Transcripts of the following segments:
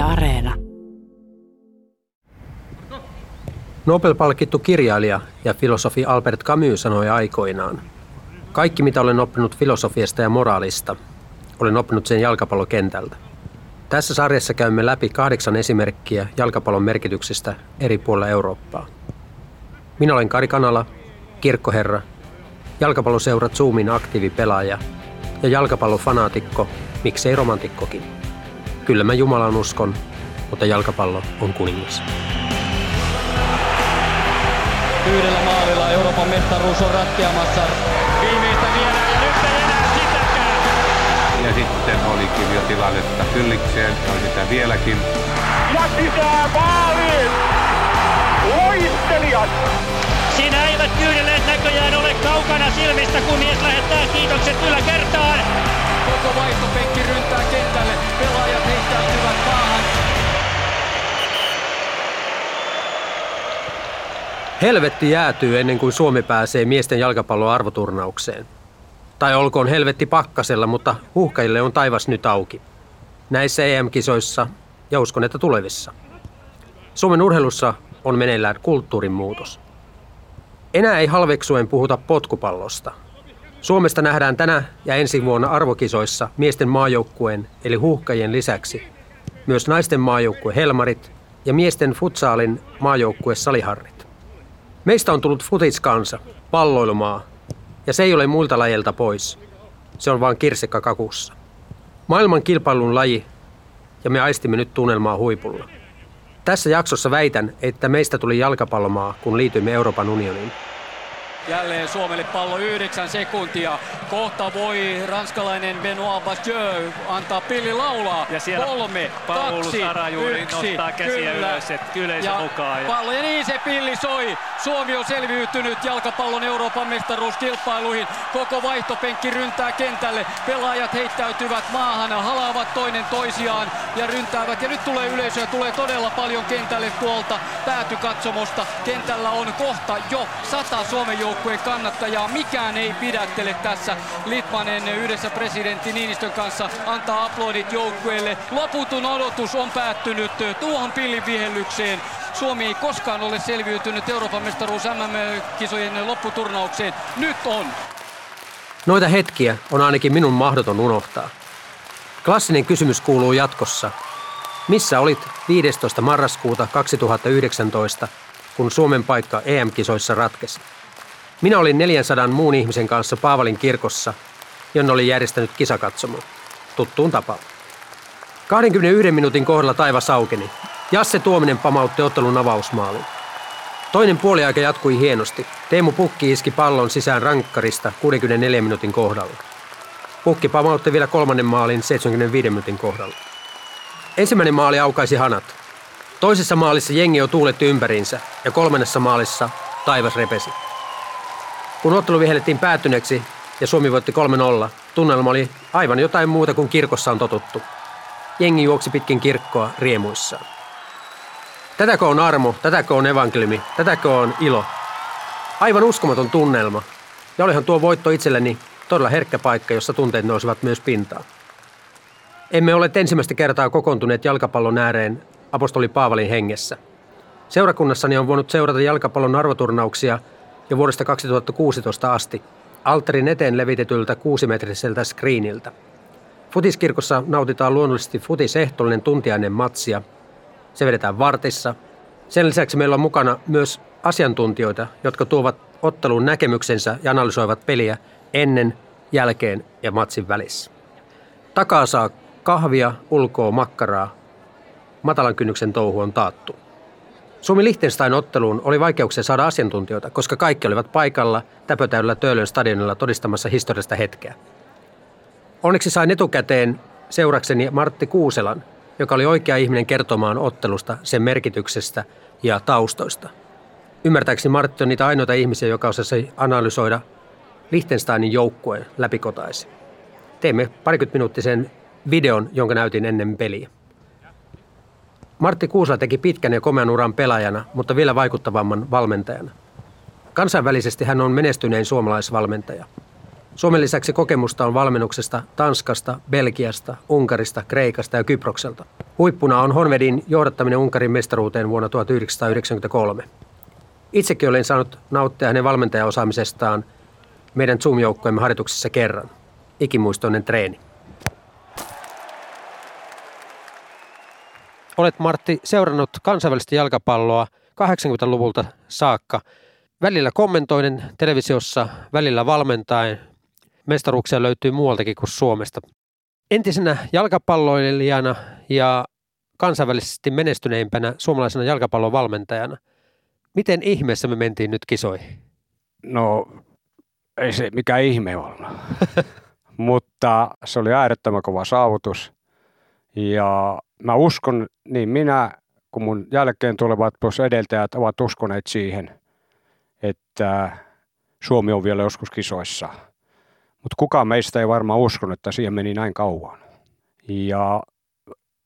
Areena. Nobel-palkittu kirjailija ja filosofi Albert Camus sanoi aikoinaan, kaikki mitä olen oppinut filosofiasta ja moraalista, olen oppinut sen jalkapallokentältä. Tässä sarjassa käymme läpi kahdeksan esimerkkiä jalkapallon merkityksestä eri puolilla Eurooppaa. Minä olen Kari Kanala, kirkkoherra, jalkapalloseura Zoomin aktiivipelaaja ja jalkapallofanaatikko, miksei romantikkokin. Kyllä mä Jumalan uskon, mutta jalkapallo on kuningas. Yhdellä maalilla Euroopan mestaruus on ratkeamassa. Viimeistä viedään ja nyt ei enää sitäkään. Ja sitten olikin jo tilannetta kyllikseen, ja on sitä vieläkin. Ja sisään maaliin! Loistelijat! Siinä eivät kyydelleet näköjään ole kaukana silmistä, kun mies lähettää kiitokset kyllä kertaan. Koko vaihtopenkki ryntää kentälle. Pelaajat heittäytyvät maahan. Helvetti jäätyy ennen kuin Suomi pääsee miesten jalkapallon arvoturnaukseen. Tai olkoon helvetti pakkasella, mutta huhkajille on taivas nyt auki. Näissä EM-kisoissa ja uskon, että tulevissa. Suomen urheilussa on meneillään kulttuurin muutos. Enää ei halveksuen puhuta potkupallosta. Suomesta nähdään tänä ja ensi vuonna arvokisoissa miesten maajoukkueen eli huhkajien lisäksi myös naisten maajoukkue Helmarit ja miesten futsaalin maajoukkue Saliharrit. Meistä on tullut futiskansa, palloilumaa, ja se ei ole muilta lajeilta pois. Se on vain kirsikka kakussa. Maailman kilpailun laji, ja me aistimme nyt tunnelmaa huipulla. Tässä jaksossa väitän, että meistä tuli jalkapallomaa, kun liityimme Euroopan unioniin. Jälleen Suomelle pallo yhdeksän sekuntia. Kohta voi ranskalainen Benoit Badieu antaa pilli laulaa. Ja siellä Kolme, Paulus kaksi, Arajuuri yksi. nostaa käsiä kyllä. ylös, että yleisö ja mukaan. Ja Pallo ja niin se pilli soi. Suomi on selviytynyt jalkapallon Euroopan mestaruuskilpailuihin. Koko vaihtopenkki ryntää kentälle. Pelaajat heittäytyvät maahan, halaavat toinen toisiaan ja ryntäävät. Ja nyt tulee yleisöä, tulee todella paljon kentälle tuolta päätykatsomosta. Kentällä on kohta jo sata Suomen joukkueen kannattajaa. Mikään ei pidättele tässä. Litmanen yhdessä presidentti Niinistön kanssa antaa aplodit joukkueelle. Loputon odotus on päättynyt tuohon pillin vihellykseen. Suomi ei koskaan ole selviytynyt Euroopan mestaruus MM-kisojen lopputurnaukseen. Nyt on. Noita hetkiä on ainakin minun mahdoton unohtaa. Klassinen kysymys kuuluu jatkossa. Missä olit 15. marraskuuta 2019, kun Suomen paikka EM-kisoissa ratkesi? Minä olin 400 muun ihmisen kanssa Paavalin kirkossa, jonne oli järjestänyt kisakatsomo. Tuttuun tapaan. 21 minuutin kohdalla taivas aukeni. Jasse Tuominen pamautti ottelun avausmaalin. Toinen puoliaika jatkui hienosti. Teemu Pukki iski pallon sisään rankkarista 64 minuutin kohdalla. Pukki pamautti vielä kolmannen maalin 75 minuutin kohdalla. Ensimmäinen maali aukaisi hanat. Toisessa maalissa jengi jo tuuletti ympäriinsä ja kolmannessa maalissa taivas repesi. Kun ottelu vihellettiin päättyneeksi ja Suomi voitti 3-0, tunnelma oli aivan jotain muuta kuin kirkossa on totuttu. Jengi juoksi pitkin kirkkoa riemuissaan. Tätäkö on armo, tätäkö on evankeliumi, tätäkö on ilo. Aivan uskomaton tunnelma. Ja olihan tuo voitto itselleni todella herkkä paikka, jossa tunteet nousivat myös pintaan. Emme ole ensimmäistä kertaa kokoontuneet jalkapallon ääreen apostoli Paavalin hengessä. Seurakunnassani on voinut seurata jalkapallon arvoturnauksia jo vuodesta 2016 asti alttarin eteen levitetyltä kuusimetriseltä screeniltä. Futiskirkossa nautitaan luonnollisesti futisehtollinen tuntiainen matsia. Se vedetään vartissa. Sen lisäksi meillä on mukana myös asiantuntijoita, jotka tuovat ottelun näkemyksensä ja analysoivat peliä ennen, jälkeen ja matsin välissä. Takaa saa kahvia, ulkoa makkaraa. Matalan kynnyksen touhu on taattu. Suomi Liechtenstein otteluun oli vaikeuksia saada asiantuntijoita, koska kaikki olivat paikalla täpötäydellä Töölön stadionilla todistamassa historiasta hetkeä. Onneksi sain etukäteen seurakseni Martti Kuuselan, joka oli oikea ihminen kertomaan ottelusta, sen merkityksestä ja taustoista. Ymmärtääkseni Martti on niitä ainoita ihmisiä, joka osasi analysoida Liechtensteinin joukkueen läpikotaisin. Teimme parikymmentä minuuttisen videon, jonka näytin ennen peliä. Martti Kuusla teki pitkän ja komean uran pelaajana, mutta vielä vaikuttavamman valmentajana. Kansainvälisesti hän on menestynein suomalaisvalmentaja. Suomen lisäksi kokemusta on valmennuksesta Tanskasta, Belgiasta, Unkarista, Kreikasta ja Kyprokselta. Huippuna on Honvedin johdattaminen Unkarin mestaruuteen vuonna 1993. Itsekin olen saanut nauttia hänen valmentajaosaamisestaan meidän Zoom-joukkoemme harjoituksessa kerran. Ikimuistoinen treeni. Olet Martti seurannut kansainvälistä jalkapalloa 80-luvulta saakka. Välillä kommentoiden televisiossa, välillä valmentaen. Mestaruuksia löytyy muualtakin kuin Suomesta. Entisenä jalkapalloilijana ja kansainvälisesti menestyneimpänä suomalaisena jalkapallon valmentajana. Miten ihmeessä me mentiin nyt kisoihin? No ei se mikä ihme ollut. Mutta se oli äärettömän kova saavutus. Ja mä uskon, niin minä kuin mun jälkeen tulevat plus edeltäjät ovat uskoneet siihen, että Suomi on vielä joskus kisoissa. Mutta kukaan meistä ei varmaan uskonut, että siihen meni näin kauan. Ja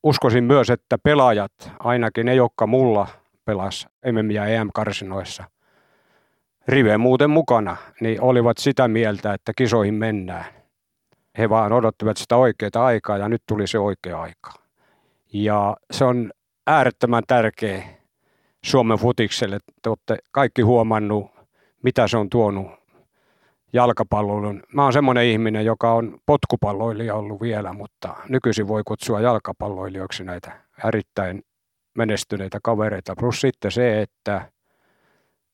uskoisin myös, että pelaajat, ainakin ne, jotka mulla pelas MM- ja EM-karsinoissa, rive muuten mukana, niin olivat sitä mieltä, että kisoihin mennään. He vaan odottivat sitä oikeaa aikaa ja nyt tuli se oikea aika. Ja se on äärettömän tärkeä Suomen futikselle. Te olette kaikki huomannut, mitä se on tuonut jalkapallon. Mä oon semmoinen ihminen, joka on potkupalloilija ollut vielä, mutta nykyisin voi kutsua jalkapalloilijoiksi näitä erittäin menestyneitä kavereita. Plus sitten se, että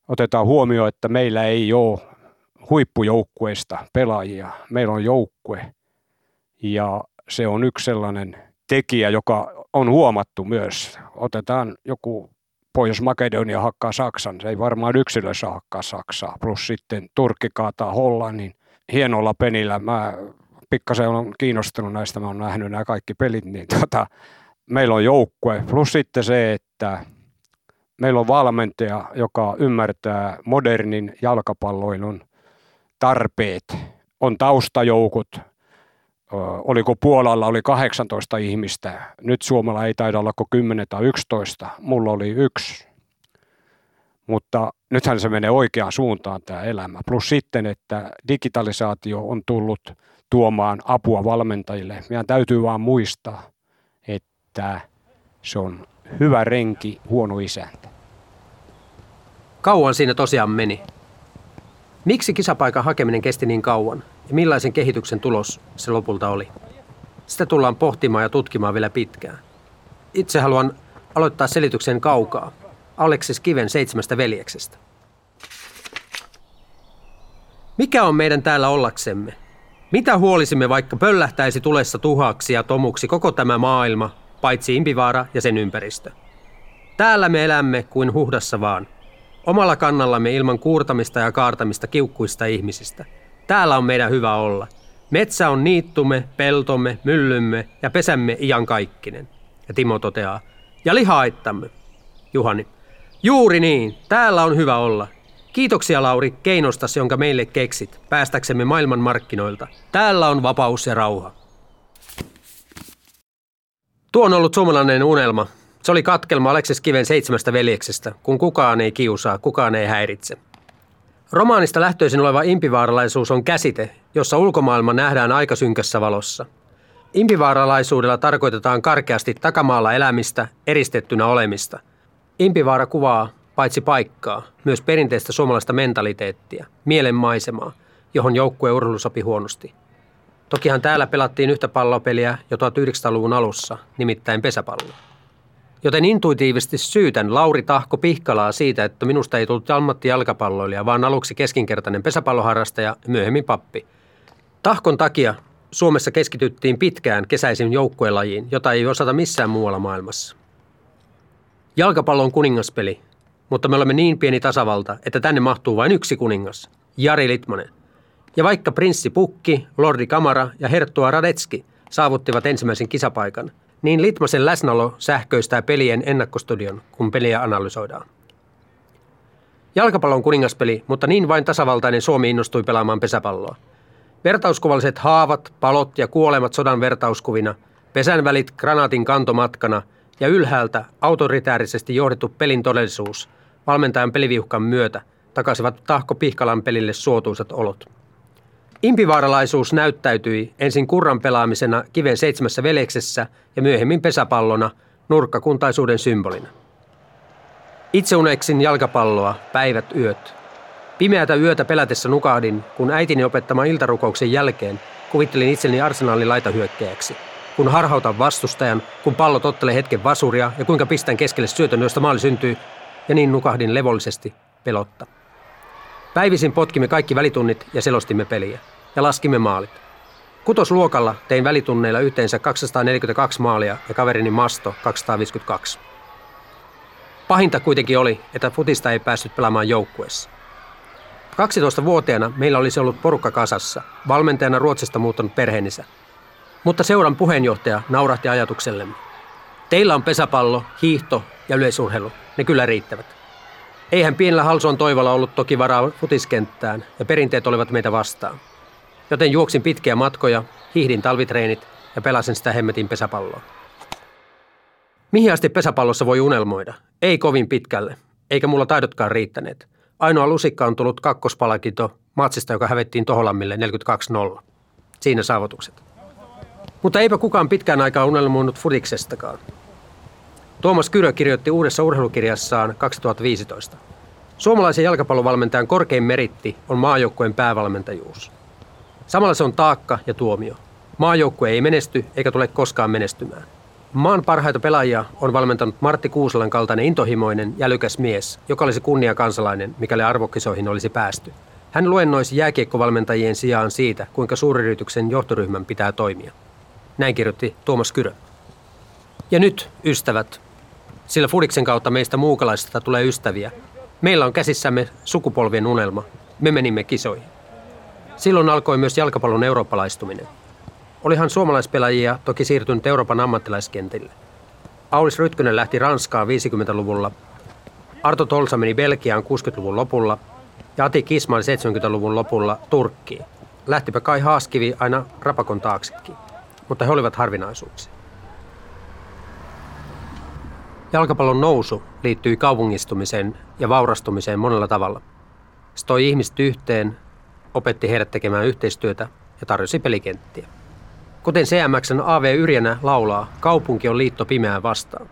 otetaan huomioon, että meillä ei ole huippujoukkueista pelaajia. Meillä on joukkue ja se on yksi sellainen tekijä, joka on huomattu myös. Otetaan joku Pohjois-Makedonia hakkaa Saksan, se ei varmaan yksilössä hakkaa Saksaa, plus sitten Turkki kaataa Hollannin. Hienolla penillä. Mä pikkasen olen kiinnostunut näistä, mä oon nähnyt nämä kaikki pelit, niin tota, meillä on joukkue, plus sitten se, että meillä on valmentaja, joka ymmärtää modernin jalkapalloilun tarpeet. On taustajoukut, oliko Puolalla oli 18 ihmistä, nyt Suomella ei taida olla kuin 10 tai 11, mulla oli yksi. Mutta nythän se menee oikeaan suuntaan tämä elämä. Plus sitten, että digitalisaatio on tullut tuomaan apua valmentajille. Meidän täytyy vaan muistaa, että se on hyvä renki, huono isäntä. Kauan siinä tosiaan meni. Miksi kisapaikan hakeminen kesti niin kauan ja millaisen kehityksen tulos se lopulta oli? Sitä tullaan pohtimaan ja tutkimaan vielä pitkään. Itse haluan aloittaa selityksen kaukaa. Aleksis Kiven seitsemästä veljeksestä. Mikä on meidän täällä ollaksemme? Mitä huolisimme vaikka pöllähtäisi tulessa tuhaksi ja tomuksi koko tämä maailma, paitsi Impivaara ja sen ympäristö? Täällä me elämme kuin huhdassa vaan – Omalla kannallamme ilman kuurtamista ja kaartamista kiukkuista ihmisistä. Täällä on meidän hyvä olla. Metsä on niittumme, peltomme, myllymme ja pesämme iankaikkinen. Ja Timo toteaa, ja lihaittamme. Juhani, juuri niin, täällä on hyvä olla. Kiitoksia Lauri keinostas, jonka meille keksit, päästäksemme maailman markkinoilta. Täällä on vapaus ja rauha. Tuo on ollut suomalainen unelma, se oli katkelma Aleksis Kiven seitsemästä veljeksestä, kun kukaan ei kiusaa, kukaan ei häiritse. Romaanista lähtöisin oleva impivaaralaisuus on käsite, jossa ulkomaailma nähdään aika synkässä valossa. Impivaaralaisuudella tarkoitetaan karkeasti takamaalla elämistä, eristettynä olemista. Impivaara kuvaa paitsi paikkaa, myös perinteistä suomalaista mentaliteettia, mielenmaisemaa, johon joukkue urheilu sopi huonosti. Tokihan täällä pelattiin yhtä pallopeliä jo 1900-luvun alussa, nimittäin pesäpalloa. Joten intuitiivisesti syytän Lauri Tahko Pihkalaa siitä, että minusta ei tullut ammattijalkapalloilija, vaan aluksi keskinkertainen pesäpalloharrastaja ja myöhemmin pappi. Tahkon takia Suomessa keskityttiin pitkään kesäisin joukkuelajiin, jota ei osata missään muualla maailmassa. Jalkapallo on kuningaspeli, mutta me olemme niin pieni tasavalta, että tänne mahtuu vain yksi kuningas, Jari Litmanen. Ja vaikka prinssi Pukki, lordi Kamara ja herttua Radetski saavuttivat ensimmäisen kisapaikan – niin Litmasen läsnäolo sähköistää pelien ennakkostudion, kun peliä analysoidaan. Jalkapallo on kuningaspeli, mutta niin vain tasavaltainen Suomi innostui pelaamaan pesäpalloa. Vertauskuvalliset haavat, palot ja kuolemat sodan vertauskuvina, pesänvälit granaatin kantomatkana ja ylhäältä autoritäärisesti johdettu pelin todellisuus valmentajan peliviuhkan myötä takasivat Tahko Pihkalan pelille suotuisat olot. Impivaaralaisuus näyttäytyi ensin kurran pelaamisena kiven seitsemässä veljeksessä ja myöhemmin pesäpallona nurkkakuntaisuuden symbolina. Itse uneksin jalkapalloa päivät yöt. Pimeätä yötä pelätessä nukahdin, kun äitini opettama iltarukouksen jälkeen kuvittelin itseni arsenaalin laitahyökkäjäksi. Kun harhautan vastustajan, kun pallo tottelee hetken vasuria ja kuinka pistän keskelle syötön, josta maali syntyy, ja niin nukahdin levollisesti pelotta. Päivisin potkimme kaikki välitunnit ja selostimme peliä. Ja laskimme maalit. Kutosluokalla tein välitunneilla yhteensä 242 maalia ja kaverini Masto 252. Pahinta kuitenkin oli, että futista ei päässyt pelaamaan joukkueessa. 12-vuotiaana meillä olisi ollut porukka kasassa, valmentajana Ruotsista muuttanut perheensä. Mutta seuran puheenjohtaja naurahti ajatuksellemme. Teillä on pesäpallo, hiihto ja yleisurheilu. Ne kyllä riittävät. Eihän pienellä Halsuan toivolla ollut toki varaa futiskenttään ja perinteet olivat meitä vastaan. Joten juoksin pitkiä matkoja, hiihdin talvitreenit ja pelasin sitä hemmetin pesäpalloa. Mihin asti pesäpallossa voi unelmoida? Ei kovin pitkälle, eikä mulla taidotkaan riittäneet. Ainoa lusikka on tullut kakkospalkinto matsista, joka hävettiin Toholammille 42-0. Siinä saavutukset. Mutta eipä kukaan pitkään aikaa unelmoinut futiksestakaan. Tuomas Kyrö kirjoitti uudessa urheilukirjassaan 2015. Suomalaisen jalkapallovalmentajan korkein meritti on maajoukkueen päävalmentajuus. Samalla se on taakka ja tuomio. Maajoukkue ei menesty eikä tule koskaan menestymään. Maan parhaita pelaajia on valmentanut Martti Kuusalan kaltainen intohimoinen ja lykäs mies, joka olisi kunnia kansalainen, mikäli arvokkisoihin olisi päästy. Hän luennoisi jääkiekkovalmentajien sijaan siitä, kuinka suuryrityksen johtoryhmän pitää toimia. Näin kirjoitti Tuomas Kyrö. Ja nyt, ystävät, sillä Fudiksen kautta meistä muukalaisista tulee ystäviä. Meillä on käsissämme sukupolvien unelma. Me menimme kisoihin. Silloin alkoi myös jalkapallon eurooppalaistuminen. Olihan suomalaispelaajia toki siirtynyt Euroopan ammattilaiskentille. Aulis Rytkönen lähti Ranskaan 50-luvulla, Arto Tolsa meni Belgiaan 60-luvun lopulla ja Ati Kismail 70-luvun lopulla Turkkiin. Lähtipä Kai Haaskivi aina rapakon taaksekin, mutta he olivat harvinaisuuksia. Jalkapallon nousu liittyi kaupungistumiseen ja vaurastumiseen monella tavalla. Se toi ihmiset yhteen, opetti heidät tekemään yhteistyötä ja tarjosi pelikenttiä. Kuten CMXn AV Yrjänä laulaa, kaupunki on liitto pimeään vastaan.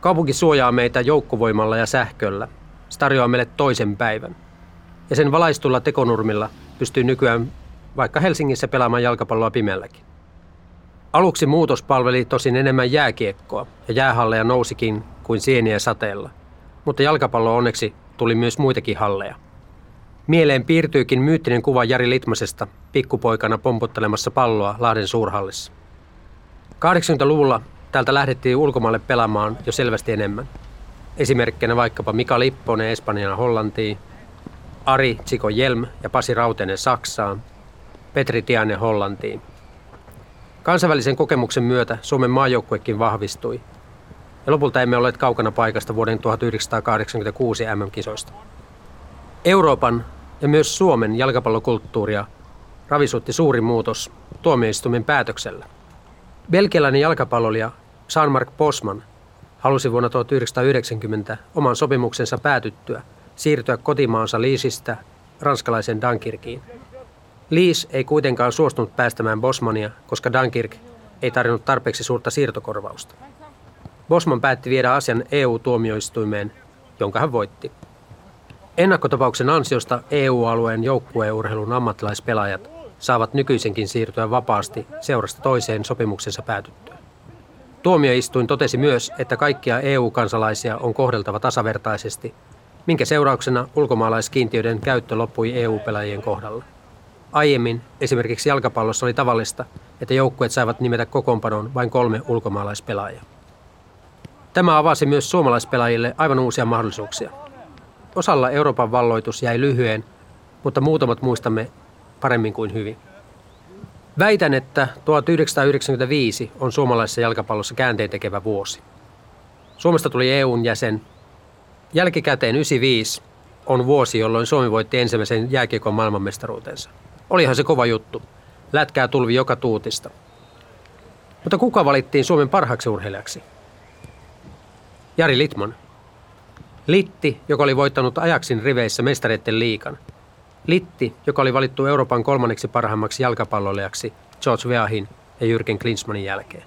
Kaupunki suojaa meitä joukkovoimalla ja sähköllä. Se tarjoaa meille toisen päivän. Ja sen valaistulla tekonurmilla pystyy nykyään vaikka Helsingissä pelaamaan jalkapalloa pimeälläkin. Aluksi muutos palveli tosin enemmän jääkiekkoa ja jäähalleja nousikin kuin sieniä sateella. Mutta jalkapallo onneksi tuli myös muitakin halleja. Mieleen piirtyykin myyttinen kuva Jari Litmasesta pikkupoikana pompottelemassa palloa Lahden suurhallissa. 80-luvulla täältä lähdettiin ulkomaille pelaamaan jo selvästi enemmän. Esimerkkinä vaikkapa Mika Lipponen Espanjana Hollantiin, Ari Tsiko Jelm ja Pasi Rautenen Saksaan, Petri Tiainen Hollantiin. Kansainvälisen kokemuksen myötä Suomen maajoukkuekin vahvistui. Ja lopulta emme olleet kaukana paikasta vuoden 1986 MM-kisoista. Euroopan ja myös Suomen jalkapallokulttuuria ravisutti suuri muutos tuomioistuimen päätöksellä. Belgialainen jalkapallolija Jean-Marc Bosman halusi vuonna 1990 oman sopimuksensa päätyttyä siirtyä kotimaansa Liisistä ranskalaisen Dunkirkiin. Liis ei kuitenkaan suostunut päästämään Bosmania, koska Dunkirk ei tarjonnut tarpeeksi suurta siirtokorvausta. Bosman päätti viedä asian EU-tuomioistuimeen, jonka hän voitti. Ennakkotapauksen ansiosta EU-alueen joukkueurheilun ammattilaispelaajat saavat nykyisenkin siirtyä vapaasti seurasta toiseen sopimuksensa päätyttyä. Tuomioistuin totesi myös, että kaikkia EU-kansalaisia on kohdeltava tasavertaisesti, minkä seurauksena ulkomaalaiskiintiöiden käyttö loppui EU-pelaajien kohdalla. Aiemmin esimerkiksi jalkapallossa oli tavallista, että joukkueet saivat nimetä kokoonpanon vain kolme ulkomaalaispelaajaa. Tämä avasi myös suomalaispelaajille aivan uusia mahdollisuuksia. Osalla Euroopan valloitus jäi lyhyen, mutta muutamat muistamme paremmin kuin hyvin. Väitän, että 1995 on suomalaisessa jalkapallossa käänteen tekevä vuosi. Suomesta tuli EUn jäsen. Jälkikäteen 95 on vuosi, jolloin Suomi voitti ensimmäisen jääkiekon maailmanmestaruutensa. Olihan se kova juttu. Lätkää tulvi joka tuutista. Mutta kuka valittiin Suomen parhaaksi urheilijaksi? Jari Litman. Litti, joka oli voittanut Ajaksin riveissä mestareiden liikan. Litti, joka oli valittu Euroopan kolmanneksi parhaimmaksi jalkapalloilijaksi George Weahin ja Jürgen Klinsmannin jälkeen.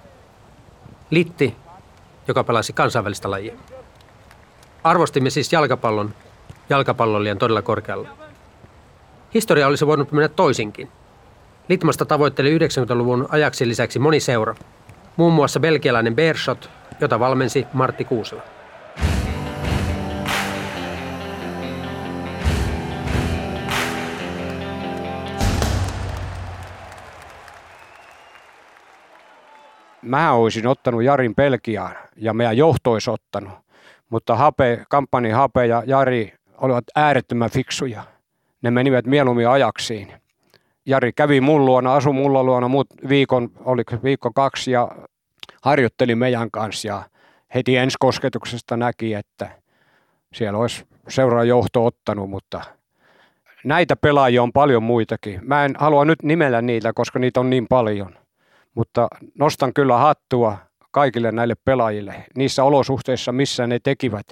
Litti, joka pelasi kansainvälistä lajia. Arvostimme siis jalkapallon jalkapallolijan todella korkealla. Historia olisi voinut mennä toisinkin. Litmasta tavoitteli 90-luvun ajaksi lisäksi moni seura, muun muassa belgialainen Beerschot, jota valmensi Martti Kuusela. Mä olisin ottanut Jarin Pelkiaan ja meidän johto olisi ottanut, mutta Hape, kampanji Hape ja Jari olivat äärettömän fiksuja. Ne menivät mieluummin ajaksiin. Jari kävi mun luona, asui mulla luona muut viikon, oli viikko kaksi ja harjoitteli meidän kanssa ja heti ensikosketuksesta näki, että siellä olisi seuraajohto ottanut, mutta näitä pelaajia on paljon muitakin. Mä en halua nyt nimellä niitä, koska niitä on niin paljon, mutta nostan kyllä hattua kaikille näille pelaajille niissä olosuhteissa, missä ne tekivät.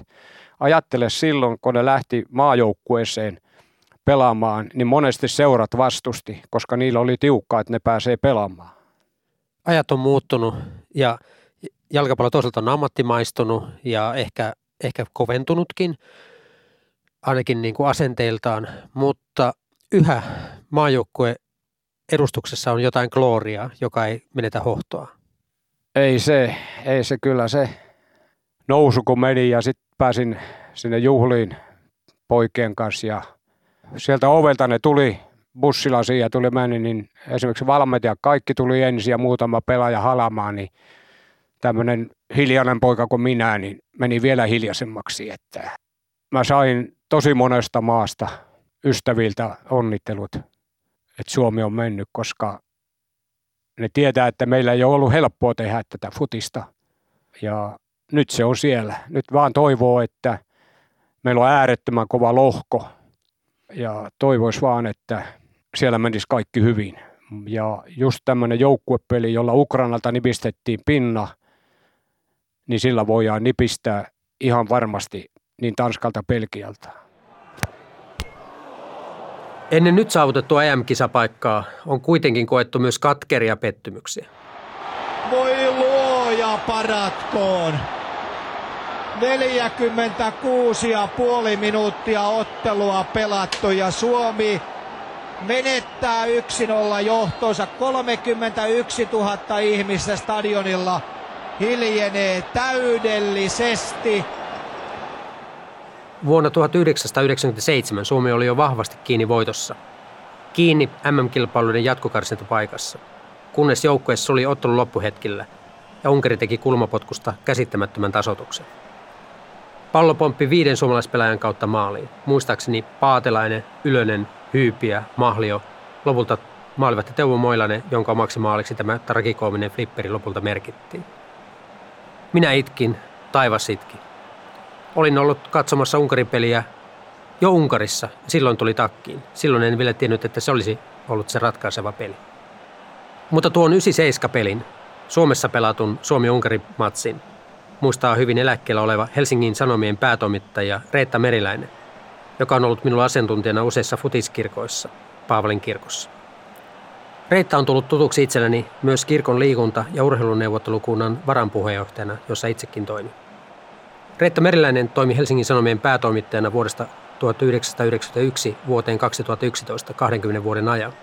Ajattele silloin, kun ne lähti maajoukkueeseen pelaamaan, niin monesti seurat vastusti, koska niillä oli tiukkaa, että ne pääsee pelaamaan. Ajat on muuttunut ja jalkapallo toisaalta on ammattimaistunut ja ehkä, ehkä koventunutkin, ainakin niin kuin asenteiltaan, mutta yhä maajoukkue edustuksessa on jotain gloriaa, joka ei menetä hohtoa. Ei se, ei se kyllä se nousu kun meni ja sitten pääsin sinne juhliin poikien kanssa ja sieltä ovelta ne tuli bussilasi ja tuli meni, niin esimerkiksi valmentaja kaikki tuli ensin ja muutama pelaaja halamaan, niin tämmöinen hiljainen poika kuin minä, niin meni vielä hiljaisemmaksi, että mä sain tosi monesta maasta ystäviltä onnittelut, että Suomi on mennyt, koska ne tietää, että meillä ei ole ollut helppoa tehdä tätä futista. Ja nyt se on siellä. Nyt vaan toivoo, että meillä on äärettömän kova lohko ja toivois vaan, että siellä menisi kaikki hyvin. Ja just tämmöinen joukkuepeli, jolla Ukrainalta nipistettiin pinna, niin sillä voidaan nipistää ihan varmasti niin Tanskalta Pelkialta. Ennen nyt saavutettua EM-kisapaikkaa on kuitenkin koettu myös katkeria pettymyksiä. Voi luoja paratkoon. 46,5 minuuttia ottelua pelattu ja Suomi menettää 1-0 johtonsa. 31 000 ihmistä stadionilla hiljenee täydellisesti. Vuonna 1997 Suomi oli jo vahvasti kiinni voitossa. Kiinni MM-kilpailuiden jatkokarsintapaikassa, kunnes joukkue suli ottelun loppuhetkillä ja Unkari teki kulmapotkusta käsittämättömän tasotuksen. Pallo pomppi viiden suomalaispelaajan kautta maaliin. Muistaakseni Paatelainen, Ylönen, Hyypiä, Mahlio, lopulta maalivahti Teuvo Moilanen, jonka omaksi maaliksi tämä tragikoominen flipperi lopulta merkittiin. Minä itkin, taivas itki. Olin ollut katsomassa Unkarin peliä jo Unkarissa. Silloin tuli takkiin. Silloin en vielä tiennyt, että se olisi ollut se ratkaiseva peli. Mutta tuon 97-pelin, Suomessa pelatun Suomi-Unkarin matsin, muistaa hyvin eläkkeellä oleva Helsingin Sanomien päätoimittaja Reetta Meriläinen, joka on ollut minulla asiantuntijana useissa futiskirkoissa, Paavalin kirkossa. Reetta on tullut tutuksi itselleni myös kirkon liikunta- ja urheiluneuvottelukunnan varanpuheenjohtajana, jossa itsekin toimin. Reetta Meriläinen toimi Helsingin Sanomien päätoimittajana vuodesta 1991 vuoteen 2011 20 vuoden ajan.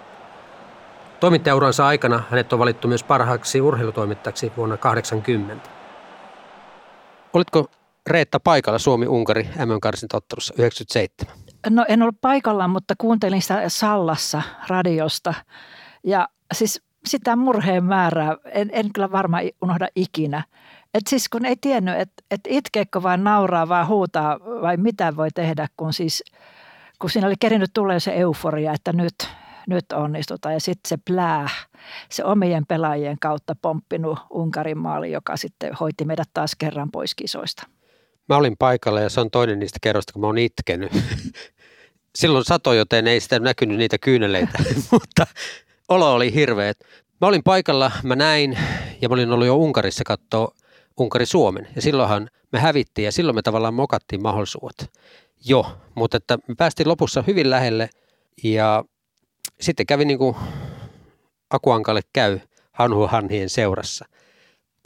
Toimittajauransa aikana hänet on valittu myös parhaaksi urheilutoimittajaksi vuonna 1980. Olitko Reetta paikalla Suomi-Unkari MM-karsintaottelussa 97? No en ollut paikalla, mutta kuuntelin sitä Sallassa radiosta. Ja siis sitä murheen määrää en, en kyllä varmaan unohda ikinä. Et siis kun ei tiennyt, että et itkeekö vai nauraa vai huutaa vai mitä voi tehdä, kun siis kun siinä oli kerinyt tulee se euforia, että nyt, nyt onnistutaan. Ja sitten se plää, se omien pelaajien kautta pomppinut Unkarin maali, joka sitten hoiti meidät taas kerran pois kisoista. Mä olin paikalla ja se on toinen niistä kerroista, kun mä oon itkenyt. Silloin sato, joten ei sitä näkynyt niitä kyyneleitä, mutta olo oli hirveä. Mä olin paikalla, mä näin ja mä olin ollut jo Unkarissa katsoa Unkari-Suomen ja silloinhan me hävittiin ja silloin me tavallaan mokattiin mahdollisuudet. Jo, mutta että me päästiin lopussa hyvin lähelle Ja sitten kävi niin kuin Akuankalle käy hanhuhanhien seurassa.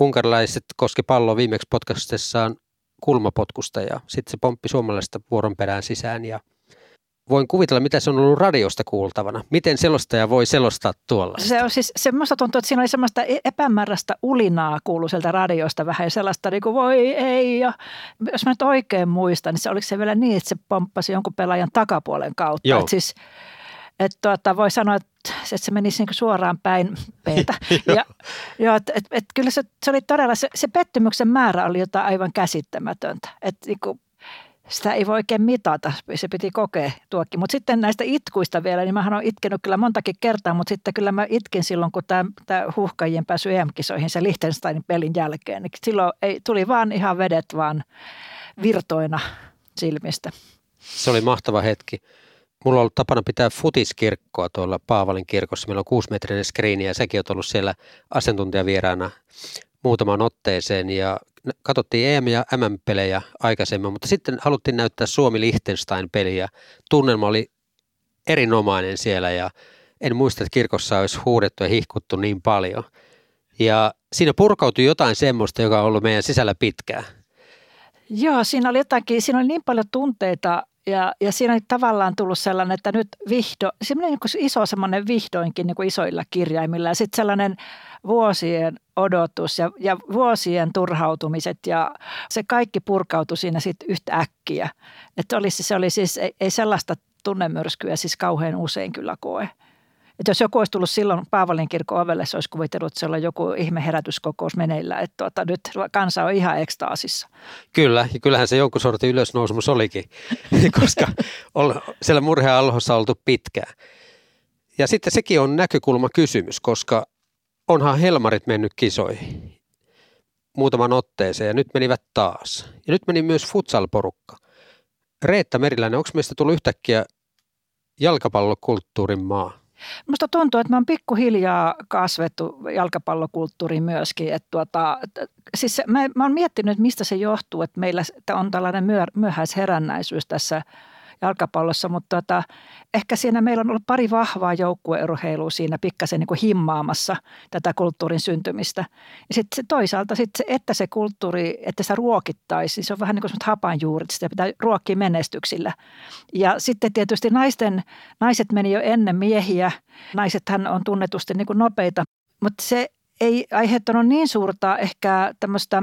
Unkarilaiset koski palloa viimeksi potkastessaan kulmapotkusta ja sitten se pomppi suomalaista vuoron perään sisään ja voin kuvitella, mitä se on ollut radiosta kuultavana. Miten selostaja voi selostaa tuolla? Se on siis, semmoista tuntuu, että siinä oli semmoista e- epämääräistä ulinaa kuulu sieltä radiosta vähän ja sellaista niin kuin voi ei. Ja jos mä nyt oikein muistan, niin se oliko se vielä niin, että se pomppasi jonkun pelaajan takapuolen kautta. Joo. Että siis, että tuota, voi sanoa, että että se menisi niin suoraan päin peitä. ja, joo, et, et, et, kyllä se, se oli todella, se, se pettymyksen määrä oli jotain aivan käsittämätöntä. Että niin kuin, sitä ei voi oikein mitata, se piti kokea tuokin. Mutta sitten näistä itkuista vielä, niin mähän olen itkenyt kyllä montakin kertaa, mutta sitten kyllä mä itkin silloin, kun tämä, huhkajien pääsy EM-kisoihin se Liechtensteinin pelin jälkeen. Niin silloin ei, tuli vaan ihan vedet vaan virtoina silmistä. Se oli mahtava hetki. Mulla on ollut tapana pitää futiskirkkoa tuolla Paavalin kirkossa. Meillä on kuusimetrinen skriini ja säkin oot ollut siellä asiantuntijavieraana muutamaan otteeseen ja katsottiin EM- ja MM-pelejä aikaisemmin, mutta sitten haluttiin näyttää Suomi-Liechtenstein-peliä. Tunnelma oli erinomainen siellä ja en muista, että kirkossa olisi huudettu ja hihkuttu niin paljon. Ja siinä purkautui jotain semmoista, joka on ollut meidän sisällä pitkään. Joo, siinä oli jotakin, siinä oli niin paljon tunteita ja, ja siinä oli tavallaan tullut sellainen, että nyt vihdo, semmoinen niin iso semmoinen vihdoinkin niin kuin isoilla kirjaimilla ja sitten sellainen vuosien odotus ja, ja vuosien turhautumiset ja se kaikki purkautui siinä sitten yhtä äkkiä. Että olisi, se oli siis, ei, ei sellaista tunnemyrskyä siis kauhean usein kyllä koe. Että jos joku olisi tullut silloin Paavalin kirkon ovelle, se olisi kuvitellut, että siellä on joku ihme herätyskokous meneillä, että tuota, nyt kansa on ihan ekstaasissa. Kyllä, ja kyllähän se jonkun sortin ylösnousemus olikin, koska siellä murheen alhossa oltu pitkään. Ja sitten sekin on näkökulma kysymys, koska onhan Helmarit mennyt kisoihin muutaman otteeseen ja nyt menivät taas. Ja nyt meni myös futsal-porukka. Reetta Meriläinen, onko meistä tullut yhtäkkiä jalkapallokulttuurin maa? Musta tuntuu, että me on pikkuhiljaa kasvettu jalkapallokulttuuriin myöskin. Että tuota, siis mä, mä oon miettinyt, mistä se johtuu, että meillä on tällainen myö, myöhäisherännäisyys tässä jalkapallossa, mutta tota, ehkä siinä meillä on ollut pari vahvaa joukkueurheilua siinä pikkasen niin kuin himmaamassa tätä kulttuurin syntymistä. Ja sitten se toisaalta sit se, että se kulttuuri, että se ruokittaisi, se on vähän niin kuin hapanjuurit, sitä pitää ruokkia menestyksillä. Ja sitten tietysti naisten, naiset meni jo ennen miehiä, naisethan on tunnetusti niin kuin nopeita, mutta se ei aiheuttanut niin suurta ehkä tämmöistä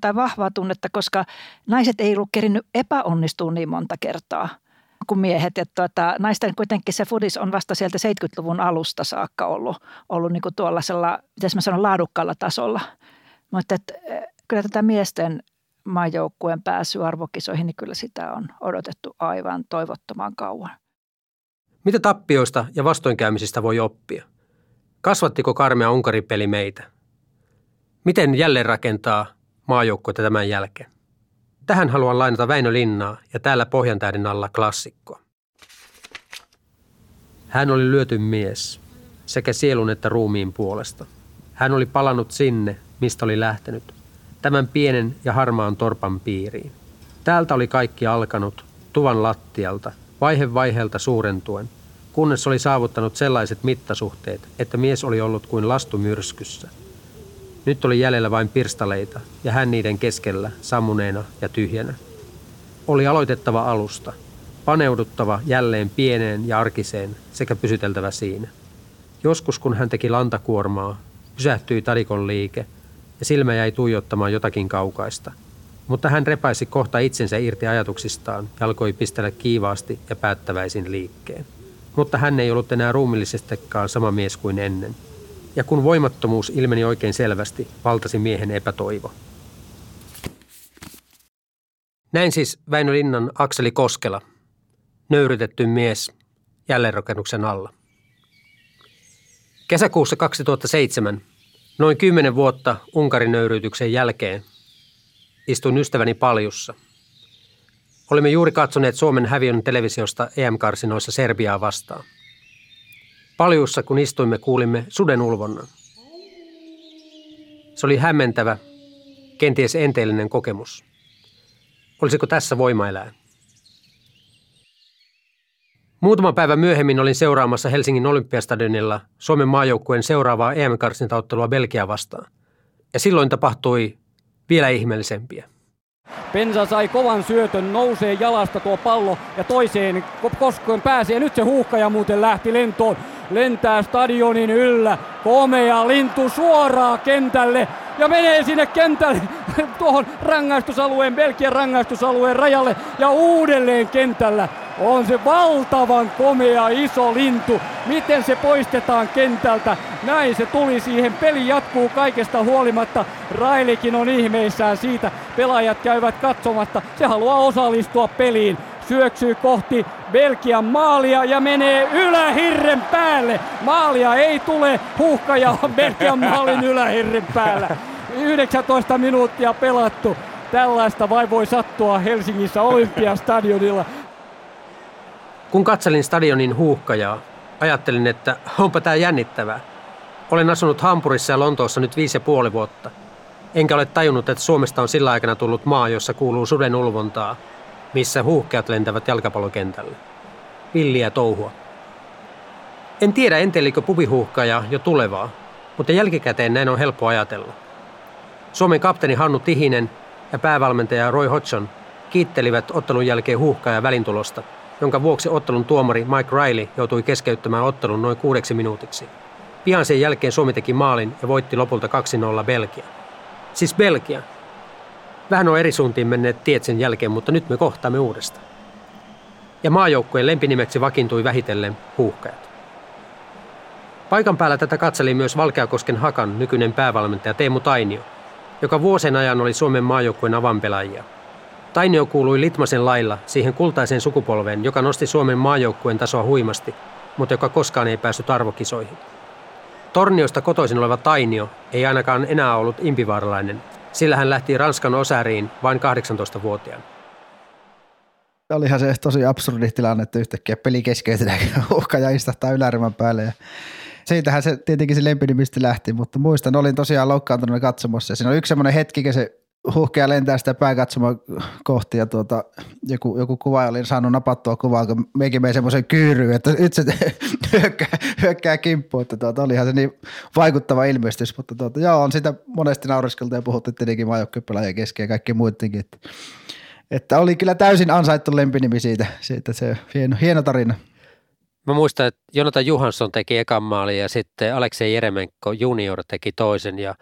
tai vahvaa tunnetta, koska naiset ei ollut kerinyt epäonnistua niin monta kertaa – kuin miehet. Että tuota, naisten kuitenkin se fudis on vasta sieltä 70-luvun alusta saakka ollut, ollut niin kuin tuollaisella, miten mä sanon, laadukkaalla tasolla. Mutta että, eh, kyllä tätä miesten maajoukkueen pääsy arvokisoihin, niin kyllä sitä on odotettu aivan toivottoman kauan. Mitä tappioista ja vastoinkäymisistä voi oppia? Kasvattiko karmea Unkarin peli meitä? Miten jälleen rakentaa maajoukkuetta tämän jälkeen? Tähän haluan lainata Väinö Linnaa ja täällä Pohjantähden alla klassikkoa. Hän oli lyöty mies, sekä sielun että ruumiin puolesta. Hän oli palannut sinne, mistä oli lähtenyt, tämän pienen ja harmaan torpan piiriin. Täältä oli kaikki alkanut, tuvan lattialta, vaihe vaiheelta suurentuen, kunnes oli saavuttanut sellaiset mittasuhteet, että mies oli ollut kuin lastumyrskyssä – nyt oli jäljellä vain pirstaleita ja hän niiden keskellä sammuneena ja tyhjänä. Oli aloitettava alusta, paneuduttava jälleen pieneen ja arkiseen sekä pysyteltävä siinä. Joskus kun hän teki lantakuormaa, pysähtyi tarikon liike ja silmä jäi tuijottamaan jotakin kaukaista. Mutta hän repaisi kohta itsensä irti ajatuksistaan ja alkoi pistellä kiivaasti ja päättäväisin liikkeen. Mutta hän ei ollut enää ruumillisestikaan sama mies kuin ennen – ja kun voimattomuus ilmeni oikein selvästi, valtasi miehen epätoivo. Näin siis Väinö Linnan Akseli Koskela, nöyrytetty mies jälleenrakennuksen alla. Kesäkuussa 2007, noin kymmenen vuotta Unkarin nöyrytyksen jälkeen, istuin ystäväni Paljussa. Olimme juuri katsoneet Suomen häviön televisiosta EM-karsinoissa Serbiaa vastaan. Paljussa kun istuimme, kuulimme suden ulvonnan. Se oli hämmentävä, kenties enteellinen kokemus. Olisiko tässä voimaelää? Muutama päivä myöhemmin olin seuraamassa Helsingin Olympiastadionilla Suomen maajoukkueen seuraavaa EM-karsintaottelua Belgia vastaan. Ja silloin tapahtui vielä ihmeellisempiä. Pensa sai kovan syötön, nousee jalasta tuo pallo ja toiseen koskuen pääsee. Nyt se huuhkaja muuten lähti lentoon. Lentää stadionin yllä. Komea lintu suoraan kentälle ja menee sinne kentälle tuohon rangaistusalueen, Belgian rangaistusalueen rajalle ja uudelleen kentällä on se valtavan komea iso lintu. Miten se poistetaan kentältä? Näin se tuli siihen. Peli jatkuu kaikesta huolimatta. Railikin on ihmeissään siitä. Pelaajat käyvät katsomatta. Se haluaa osallistua peliin. Syöksyy kohti Belgian maalia ja menee ylähirren päälle. Maalia ei tule. Huhkaja on Belgian maalin ylähirren päällä. 19 minuuttia pelattu. Tällaista vai voi sattua Helsingissä Olympiastadionilla. Kun katselin stadionin huuhkajaa, ajattelin, että onpa tämä jännittävää. Olen asunut Hampurissa ja Lontoossa nyt viisi ja puoli vuotta. Enkä ole tajunnut, että Suomesta on sillä aikana tullut maa, jossa kuuluu suden ulvontaa, missä huuhkeat lentävät jalkapallokentälle. Villiä touhua. En tiedä entelikö pubihuuhkaja jo tulevaa, mutta jälkikäteen näin on helppo ajatella. Suomen kapteeni Hannu Tihinen ja päävalmentaja Roy Hodgson kiittelivät ottelun jälkeen huuhkaaja välintulosta – jonka vuoksi ottelun tuomari Mike Riley joutui keskeyttämään ottelun noin kuudeksi minuutiksi. Pian sen jälkeen Suomi teki maalin ja voitti lopulta 2-0 Belgia. Siis Belgia. Vähän on eri suuntiin menneet tiet sen jälkeen, mutta nyt me kohtaamme uudestaan. Ja maajoukkueen lempinimeksi vakiintui vähitellen huuhkajat. Paikan päällä tätä katseli myös Valkeakosken Hakan nykyinen päävalmentaja Teemu Tainio, joka vuosien ajan oli Suomen maajoukkueen avanpelaajia – Tainio kuului Litmasen lailla siihen kultaiseen sukupolveen, joka nosti Suomen maajoukkueen tasoa huimasti, mutta joka koskaan ei päässyt arvokisoihin. Torniosta kotoisin oleva Tainio ei ainakaan enää ollut impivaaralainen, sillä hän lähti Ranskan osäriin vain 18-vuotiaana. Olihan se tosi absurdi tilanne, että yhtäkkiä peli keskeytetään uhka ja istahtaa yläryhmän päälle. Ja siitähän se tietenkin se lempinimistä lähti, mutta muistan, olin tosiaan loukkaantunut katsomassa. siinä oli yksi semmoinen hetki, kun se huhkea lentää sitä pääkatsomaan kohti ja tuota, joku, joku kuva oli saanut napattua kuvaa, kun meikin mei semmoisen kyyryyn, että nyt se hyökkää, hyökkää kimppuun, että tuota, olihan se niin vaikuttava ilmestys, mutta tuota, joo, on sitä monesti nauriskeltu ja puhuttu tietenkin maajoukkuepelaajien kesken ja kaikki muidenkin, että, että, oli kyllä täysin ansaittu lempinimi siitä, siitä se hieno, hieno tarina. Mä muistan, että Jonathan Johansson teki ekan maalin ja sitten Aleksei Jeremenko junior teki toisen ja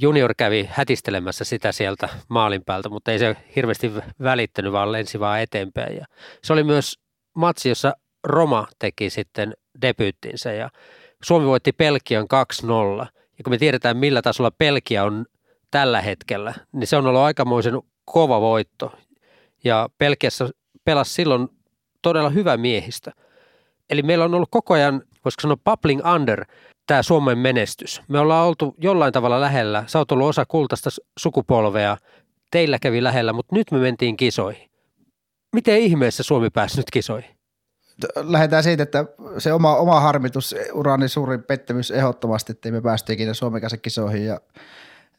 junior kävi hätistelemässä sitä sieltä maalin päältä, mutta ei se hirveästi välittänyt, vaan lensi vaan eteenpäin. Ja se oli myös matsi, jossa Roma teki sitten debyyttinsä ja Suomi voitti Pelkian 2-0. Ja kun me tiedetään, millä tasolla Pelkia on tällä hetkellä, niin se on ollut aikamoisen kova voitto. Ja Pelkiassa pelasi silloin todella hyvä miehistä. Eli meillä on ollut koko ajan, voisiko sanoa, bubbling under – tämä Suomen menestys. Me ollaan oltu jollain tavalla lähellä. Sä oot ollut osa kultaista sukupolvea. Teillä kävi lähellä, mutta nyt me mentiin kisoihin. Miten ihmeessä Suomi pääsi nyt kisoihin? Lähdetään siitä, että se oma, oma harmitus, urani suurin pettymys ehdottomasti, että me päästiin ikinä Suomen kanssa kisoihin. Ja,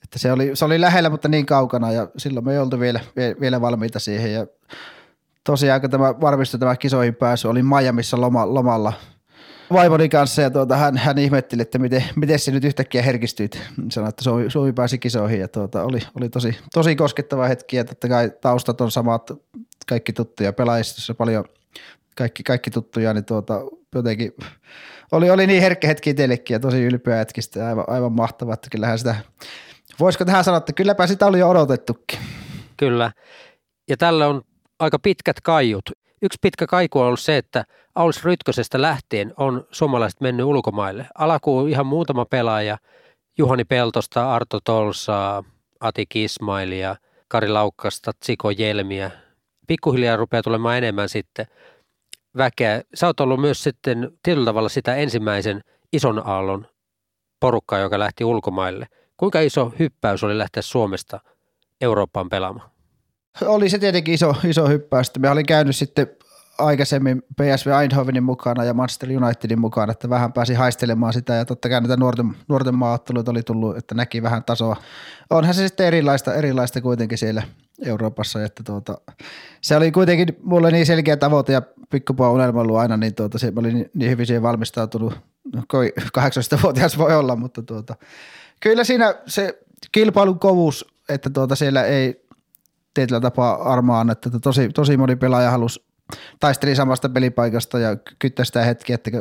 että se, oli, se oli lähellä, mutta niin kaukana ja silloin me ei oltu vielä, vielä valmiita siihen. Ja tosiaan, kun tämä varmistui tämä kisoihin pääsy, oli Miamiissa loma, lomalla – vaimoni kanssa ja tuota, hän, hän ihmetteli, että miten, miten se nyt yhtäkkiä herkistyit. Sanoi, että Suomi, Suomi pääsi kisoihin ja tuota, oli, oli tosi, tosi koskettava hetki ja totta kai taustat on samat, kaikki tuttuja, pelaajistossa paljon kaikki, kaikki tuttuja, niin tuota, jotenkin oli, oli niin herkkä hetki itsellekin ja tosi ylpeä hetkistä aivan, aivan mahtavaa, että kyllähän sitä, voisiko tähän sanoa, että kylläpä sitä oli jo odotettukin. Kyllä, ja tällä on aika pitkät kaiut. Yksi pitkä kaiku on ollut se, että Aulis Rytkösestä lähtien on suomalaiset mennyt ulkomaille. Alkuun ihan muutama pelaaja, Juhani Peltosta, Arto Tolsaa, Ati Kismailia, Kari Laukkasta, Tsiko Jelmiä. Pikkuhiljaa rupeaa tulemaan enemmän sitten väkeä. Sä oot ollut myös sitten tietyllä tavalla sitä ensimmäisen ison aallon porukkaa, joka lähti ulkomaille. Kuinka iso hyppäys oli lähteä Suomesta Eurooppaan pelaamaan? Oli se tietenkin iso, iso hyppäys. Me olin käynyt sitten aikaisemmin PSV Eindhovenin mukana ja Manchester Unitedin mukana, että vähän pääsi haistelemaan sitä ja totta kai näitä nuorten, nuorten maaotteluita oli tullut, että näki vähän tasoa. Onhan se sitten erilaista, erilaista kuitenkin siellä, Euroopassa. Että tuota, se oli kuitenkin mulle niin selkeä tavoite ja pikkupoa unelma ollut aina, niin tuota, se, mä olin niin, niin hyvin siihen valmistautunut. No, 18-vuotias voi olla, mutta tuota, kyllä siinä se kilpailun kovuus, että tuota, siellä ei tietyllä tapaa armaa annettu, että tosi, tosi moni pelaaja halusi taisteli samasta pelipaikasta ja kyttä sitä hetkiä, että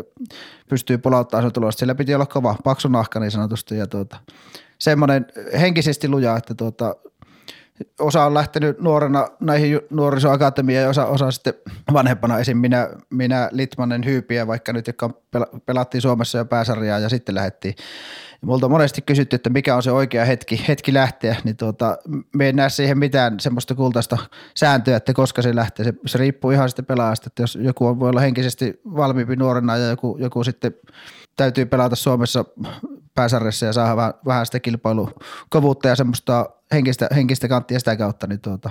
pystyy polauttamaan sen tulosta. Siellä piti olla kova, paksu nahka niin sanotusti ja tuota, semmoinen henkisesti luja, että tuota, osa on lähtenyt nuorena näihin nuorisoakatemiaan ja osa, osa sitten vanhempana esim. minä, minä Litmanen Hyypiä, vaikka nyt jotka pelattiin Suomessa jo pääsarjaa ja sitten lähdettiin. Ja multa on monesti kysytty, että mikä on se oikea hetki, hetki lähteä, niin tuota, me ei näe siihen mitään semmoista kultaista sääntöä, että koska se lähtee. Se, se riippuu ihan sitten pelaajasta, että jos joku on, voi olla henkisesti valmiimpi nuorena ja joku, joku sitten täytyy pelata Suomessa pääsarjassa ja saada vähän, vähän sitä kilpailukovuutta ja semmoista henkistä, henkistä kanttia sitä kautta. Niin tuota.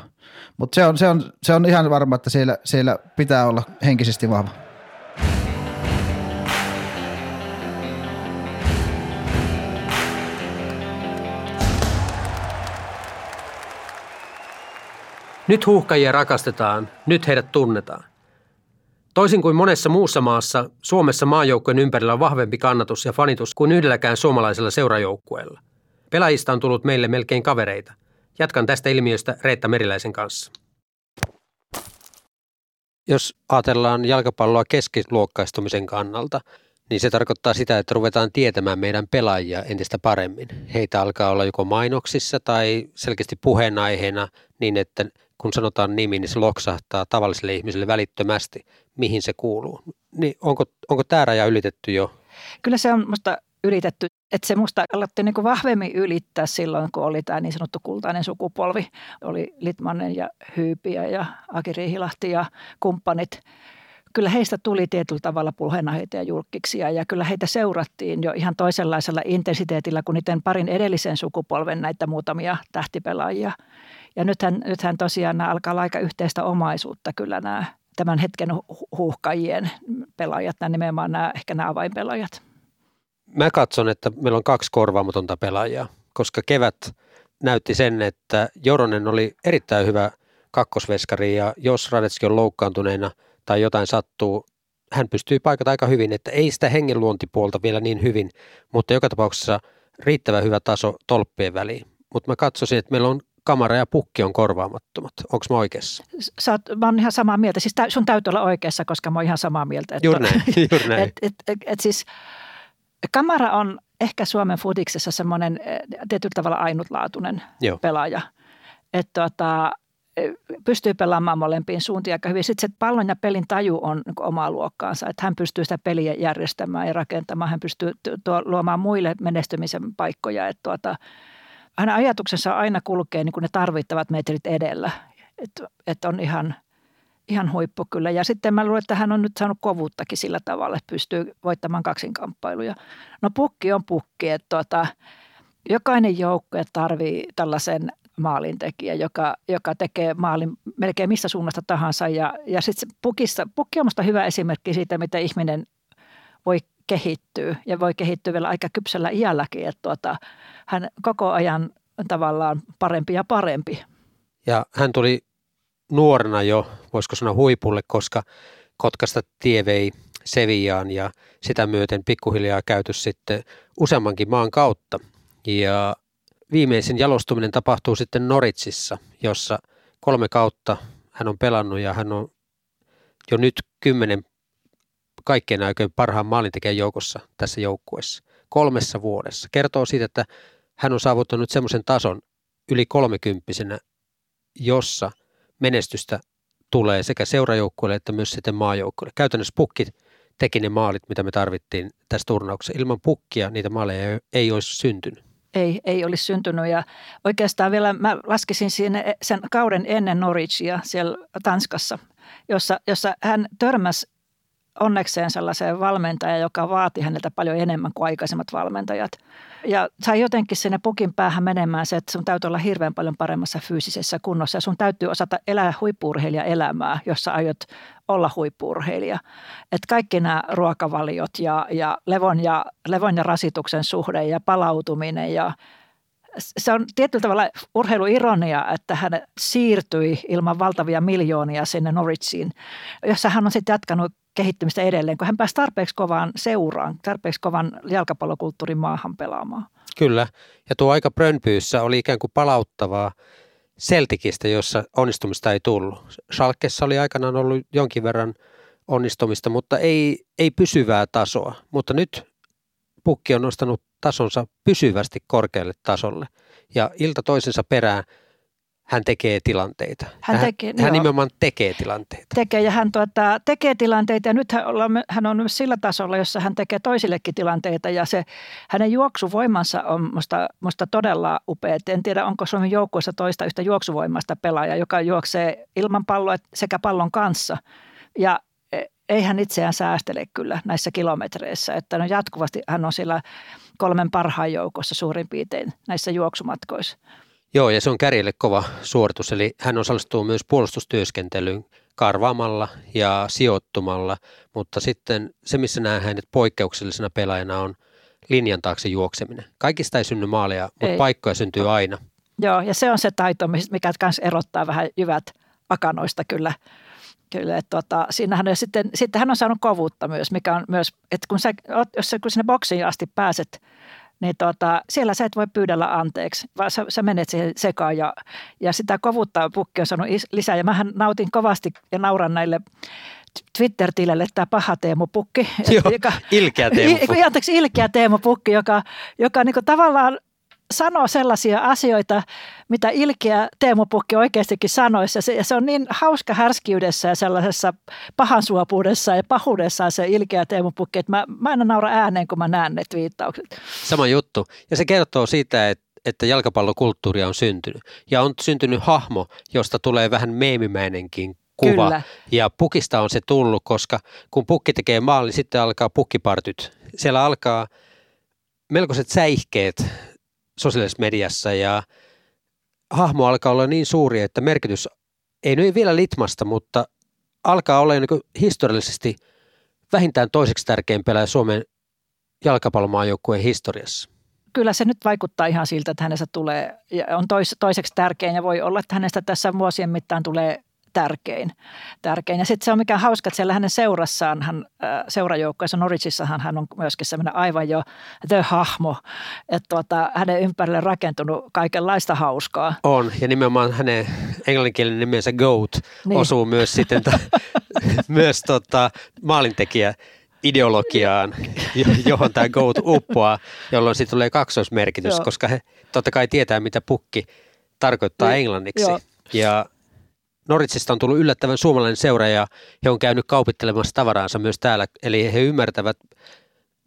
Mutta se on, se, on, se on ihan varma, että siellä, siellä pitää olla henkisesti vahva. Nyt huuhkajia rakastetaan, nyt heidät tunnetaan. Toisin kuin monessa muussa maassa, Suomessa maajoukkojen ympärillä on vahvempi kannatus ja fanitus kuin yhdelläkään suomalaisella seurajoukkueella. Pelaajista on tullut meille melkein kavereita. Jatkan tästä ilmiöstä Reetta Meriläisen kanssa. Jos ajatellaan jalkapalloa keskiluokkaistumisen kannalta, niin se tarkoittaa sitä, että ruvetaan tietämään meidän pelaajia entistä paremmin. Heitä alkaa olla joko mainoksissa tai selkeästi puheenaiheena niin, että kun sanotaan nimi, niin se loksahtaa tavalliselle ihmiselle välittömästi, mihin se kuuluu. Niin onko, onko tämä raja ylitetty jo? Kyllä se on minusta ylitetty, että se musta alettiin niin vahvemmin ylittää silloin, kun oli tämä niin sanottu kultainen sukupolvi. Oli Litmanen ja Hyypiä ja Aki Riihilahti ja kumppanit. Kyllä heistä tuli tietyllä tavalla puheenaiheita ja julkkiksia ja kyllä heitä seurattiin jo ihan toisenlaisella intensiteetillä kuin niiden parin edellisen sukupolven näitä muutamia tähtipelaajia. Ja nythän, nythän tosiaan nämä alkaa olla aika yhteistä omaisuutta kyllä nämä tämän hetken huuhkajien pelaajat, nämä nimenomaan nämä, ehkä nämä avainpelaajat. Mä katson, että meillä on kaksi korvaamatonta pelaajaa, koska kevät näytti sen, että Joronen oli erittäin hyvä kakkosveskari ja jos Radetski on loukkaantuneena tai jotain sattuu, hän pystyy paikata aika hyvin, että ei sitä hengenluontipuolta vielä niin hyvin, mutta joka tapauksessa riittävän hyvä taso tolppien väliin. Mutta mä katsoisin, että meillä on kamera ja pukki on korvaamattomat. Onko mä oikeassa? Sä oot, mä oon ihan samaa mieltä. Siis sun täytyy olla oikeassa, koska mä oon ihan samaa mieltä. Että, juuri näin. Juuri näin. Et, et, et, et siis kamera on ehkä Suomen futiksessa semmoinen eh, tietyllä tavalla ainutlaatuinen Joo. pelaaja. Että tota, eh, pystyy pelaamaan molempiin suuntiin aika hyvin. Sitten se pallon ja pelin taju on niin omaa luokkaansa, että hän pystyy sitä peliä järjestämään ja rakentamaan. Hän pystyy tuo, luomaan muille menestymisen paikkoja. Että tuota, hänen ajatuksensa aina kulkee niin kuin ne tarvittavat metrit edellä. Että et on ihan, ihan huippu kyllä. Ja sitten mä luulen, että hän on nyt saanut kovuuttakin sillä tavalla, että pystyy voittamaan kaksinkamppailuja. No pukki on pukki, että tuota, jokainen joukkue tarvii tällaisen maalintekijä, joka, joka tekee maalin melkein missä suunnasta tahansa. Ja, ja sitten pukissa, pukki on minusta hyvä esimerkki siitä, miten ihminen voi kehittyy ja voi kehittyä vielä aika kypsällä iälläkin, että tuota, hän koko ajan tavallaan parempi ja parempi. Ja hän tuli nuorena jo, voisiko sanoa huipulle, koska Kotkasta tie vei Seviaan ja sitä myöten pikkuhiljaa käyty sitten useammankin maan kautta. Ja viimeisin jalostuminen tapahtuu sitten Noritsissa, jossa kolme kautta hän on pelannut ja hän on jo nyt kymmenen kaikkien aikojen parhaan maalintekijän joukossa tässä joukkueessa kolmessa vuodessa. Kertoo siitä, että hän on saavuttanut semmoisen tason yli kolmekymppisenä, jossa menestystä tulee sekä seurajoukkueelle että myös sitten maajoukkueelle. Käytännössä pukki teki ne maalit, mitä me tarvittiin tässä turnauksessa. Ilman pukkia niitä maaleja ei, ei olisi syntynyt. Ei, ei olisi syntynyt ja oikeastaan vielä mä laskisin sinne sen kauden ennen Norwichia siellä Tanskassa, jossa, jossa hän törmäsi onnekseen sellaiseen valmentajaan, joka vaati häneltä paljon enemmän kuin aikaisemmat valmentajat. Ja sai jotenkin sinne pukin päähän menemään se, että sun täytyy olla hirveän paljon paremmassa fyysisessä kunnossa ja sun täytyy osata elää huippuurheilija elämää, jossa aiot olla huippuurheilija. Että kaikki nämä ruokavaliot ja, ja, levon ja levon ja rasituksen suhde ja palautuminen ja se on tietyllä tavalla urheiluironia, että hän siirtyi ilman valtavia miljoonia sinne Norwichiin, jossa hän on sitten jatkanut kehittymistä edelleen, kun hän pääsi tarpeeksi kovaan seuraan, tarpeeksi kovan jalkapallokulttuurin maahan pelaamaan. Kyllä, ja tuo aika Brönbyyssä oli ikään kuin palauttavaa Celticistä, jossa onnistumista ei tullut. Schalkessa oli aikanaan ollut jonkin verran onnistumista, mutta ei, ei pysyvää tasoa. Mutta nyt pukki on nostanut tasonsa pysyvästi korkealle tasolle. Ja ilta toisensa perään hän tekee tilanteita. Hän, tekee, hän, hän nimenomaan tekee tilanteita. Tekee ja hän tuota, tekee tilanteita ja nyt hän, ollaan, hän on myös sillä tasolla, jossa hän tekee toisillekin tilanteita ja se hänen juoksuvoimansa on musta, musta todella upea. En tiedä, onko Suomen joukkueessa toista yhtä juoksuvoimasta pelaajaa, joka juoksee ilman palloa sekä pallon kanssa. Ja e, ei hän itseään säästele kyllä näissä kilometreissä, että no jatkuvasti hän on siellä kolmen parhaan joukossa suurin piirtein näissä juoksumatkoissa. Joo, ja se on kärjelle kova suoritus, eli hän osallistuu myös puolustustyöskentelyyn karvaamalla ja sijoittumalla, mutta sitten se, missä näen hänet poikkeuksellisena pelaajana on linjan taakse juokseminen. Kaikista ei synny maaleja, mutta ei. paikkoja syntyy aina. Joo, ja se on se taito, mikä myös erottaa vähän jyvät akanoista kyllä. Kyllä, että tota, siinähän on, sitten, sitten hän on saanut kovuutta myös, mikä on myös, että kun sä, jos sä, kun sinne boksiin asti pääset – niin tota, siellä sä et voi pyydellä anteeksi, vaan sä, sä menet siihen sekaan ja, ja sitä kovuttaa pukki on saanut lisää. Ja mähän nautin kovasti ja nauran näille Twitter-tilille tämä paha Teemu Pukki. Joo, joka, ilkeä Teemu Pukki. Anteeksi, ilkeä Teemu Pukki, joka, joka niin tavallaan sanoo sellaisia asioita, mitä ilkeä Teemu Pukki oikeastikin sanoisi. Ja se, ja se on niin hauska härskiydessä ja sellaisessa pahansuopuudessa ja pahuudessa se ilkeä Teemu Pukki, että mä, mä aina naura ääneen, kun mä näen ne twiittaukset. Sama juttu. Ja se kertoo siitä, että että jalkapallokulttuuria on syntynyt. Ja on syntynyt hahmo, josta tulee vähän meemimäinenkin kuva. Kyllä. Ja pukista on se tullut, koska kun pukki tekee maali, sitten alkaa pukkipartyt. Siellä alkaa melkoiset säihkeet sosiaalisessa mediassa ja hahmo alkaa olla niin suuri, että merkitys ei nyt vielä litmasta, mutta alkaa olla niin historiallisesti vähintään toiseksi tärkein pelaaja Suomen jalkapallomaajoukkueen historiassa. Kyllä se nyt vaikuttaa ihan siltä, että hänestä tulee, on tois, toiseksi tärkein ja voi olla, että hänestä tässä vuosien mittaan tulee tärkein. tärkein. Ja sitten se on mikä hauska, että siellä hänen seurassaan, hän, seurajoukkoissa Norichissahan hän on myöskin semmoinen aivan jo the-hahmo, että tuota, hänen ympärille rakentunut kaikenlaista hauskaa. On, ja nimenomaan hänen englanninkielinen nimensä Goat niin. osuu myös sitten ta, myös tota, maalintekijä ideologiaan, johon tämä GOAT uppoaa, jolloin siitä tulee kaksoismerkitys, Joo. koska he totta kai tietää, mitä pukki tarkoittaa niin, englanniksi. Joo. Ja Noritsista on tullut yllättävän suomalainen seura ja he on käynyt kaupittelemassa tavaraansa myös täällä. Eli he ymmärtävät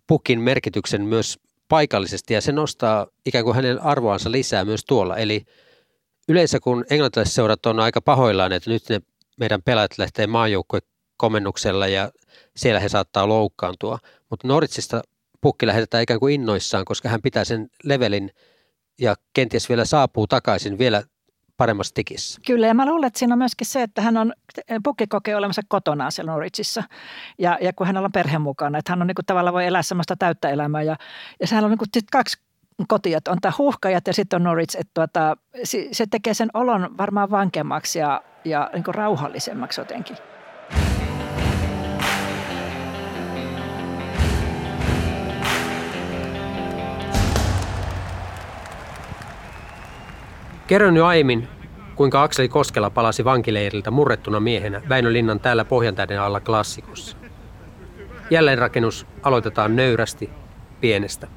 pukin merkityksen myös paikallisesti ja se nostaa ikään kuin hänen arvoansa lisää myös tuolla. Eli yleensä kun englantilaiset seurat on aika pahoillaan, että nyt ne meidän pelaajat lähtee maajoukkojen komennuksella ja siellä he saattaa loukkaantua. Mutta Noritsista pukki lähetetään ikään kuin innoissaan, koska hän pitää sen levelin ja kenties vielä saapuu takaisin vielä paremmassa tikissä. Kyllä, ja mä luulen, että siinä on myöskin se, että hän on, pukki kokee olemassa kotona siellä Norwichissa. Ja, ja kun hänellä on perhe mukana, että hän on niin kuin, tavallaan voi elää sellaista täyttä elämää. Ja, ja sehän on niin kuin, kaksi kotia, on tämä huuhkajat ja sitten on Norwich, että tuota, se tekee sen olon varmaan vankemmaksi ja, ja niin kuin rauhallisemmaksi jotenkin. Kerron jo aiemmin, kuinka Akseli Koskela palasi vankileiriltä murrettuna miehenä Väinö Linnan täällä Pohjantähden alla klassikossa. Jälleenrakennus aloitetaan nöyrästi, pienestä.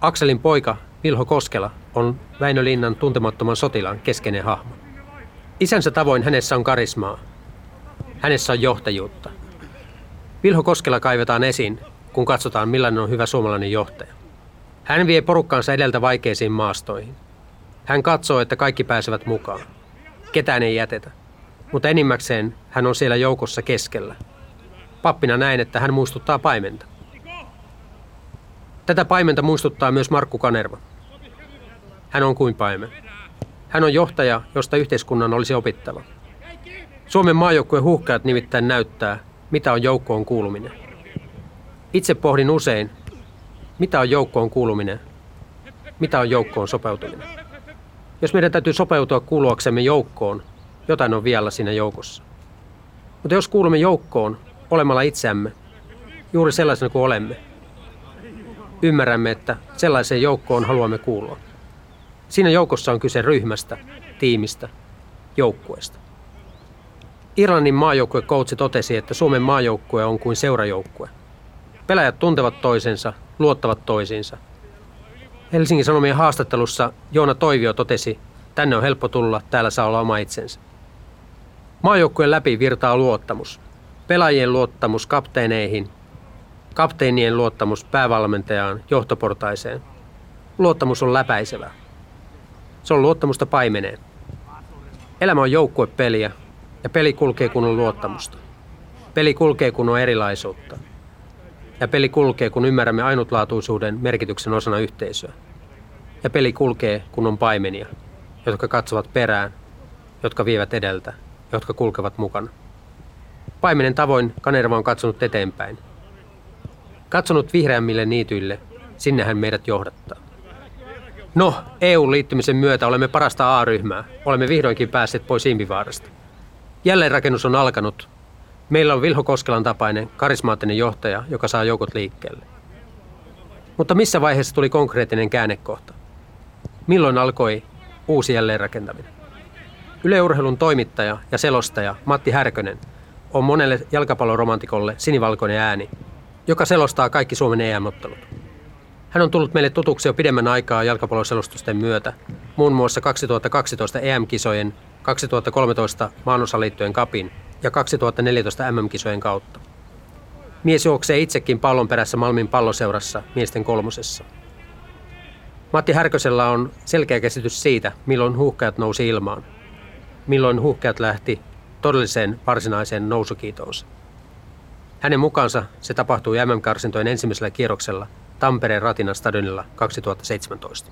Akselin poika Vilho Koskela on Väinö Linnan tuntemattoman sotilaan keskeinen hahmo. Isänsä tavoin hänessä on karismaa. Hänessä on johtajuutta. Vilho Koskela kaivetaan esiin, kun katsotaan millainen on hyvä suomalainen johtaja. Hän vie porukkaansa edeltä vaikeisiin maastoihin. Hän katsoo, että kaikki pääsevät mukaan. Ketään ei jätetä. Mutta enimmäkseen hän on siellä joukossa keskellä. Pappina näin, että hän muistuttaa paimenta. Tätä paimenta muistuttaa myös Markku Kanerva. Hän on kuin paimen. Hän on johtaja, josta yhteiskunnan olisi opittava. Suomen maajoukkueen huhkajat nimittäin näyttää, mitä on joukkoon kuuluminen. Itse pohdin usein, mitä on joukkoon kuuluminen mitä on joukkoon sopeutuminen. Jos meidän täytyy sopeutua kuuluaksemme joukkoon, jotain on vielä siinä joukossa. Mutta jos kuulumme joukkoon olemalla itseämme, juuri sellaisena kuin olemme, ymmärrämme, että sellaiseen joukkoon haluamme kuulua. Siinä joukossa on kyse ryhmästä, tiimistä, joukkueesta. Irlannin maajoukkuekoutsi totesi, että Suomen maajoukkue on kuin seurajoukkue. Pelaajat tuntevat toisensa, luottavat toisiinsa. Helsingin Sanomien haastattelussa Joona Toivio totesi, tänne on helppo tulla, täällä saa olla oma itsensä. Maajoukkueen läpi virtaa luottamus. Pelaajien luottamus kapteeneihin, kapteenien luottamus päävalmentajaan, johtoportaiseen. Luottamus on läpäisevä. Se on luottamusta paimeneen. Elämä on joukkuepeliä ja peli kulkee kun on luottamusta. Peli kulkee kun on erilaisuutta. Ja peli kulkee kun ymmärrämme ainutlaatuisuuden merkityksen osana yhteisöä. Ja peli kulkee kun on paimenia, jotka katsovat perään, jotka vievät edeltä, jotka kulkevat mukana. Paimenen tavoin Kanerva on katsonut eteenpäin. Katsonut vihreämmille niityille, sinne hän meidät johdattaa. No, EU-liittymisen myötä olemme parasta A-ryhmää. Olemme vihdoinkin päässeet pois Impivaarasta. Jälleenrakennus on alkanut. Meillä on Vilho Koskelan tapainen karismaattinen johtaja, joka saa joukot liikkeelle. Mutta missä vaiheessa tuli konkreettinen käännekohta? Milloin alkoi uusi jälleenrakentaminen? Yleurheilun toimittaja ja selostaja Matti Härkönen on monelle jalkapalloromantikolle sinivalkoinen ääni, joka selostaa kaikki Suomen EM-ottelut. Hän on tullut meille tutuksi jo pidemmän aikaa jalkapalloselostusten myötä, muun muassa 2012 EM-kisojen, 2013 maanosaliittojen kapin ja 2014 MM-kisojen kautta. Mies juoksee itsekin pallon perässä Malmin palloseurassa miesten kolmosessa. Matti Härkösellä on selkeä käsitys siitä, milloin huuhkajat nousi ilmaan. Milloin huuhkajat lähti todelliseen varsinaiseen nousukiitoonsa. Hänen mukaansa se tapahtui MM-karsintojen ensimmäisellä kierroksella Tampereen Ratinan stadionilla 2017.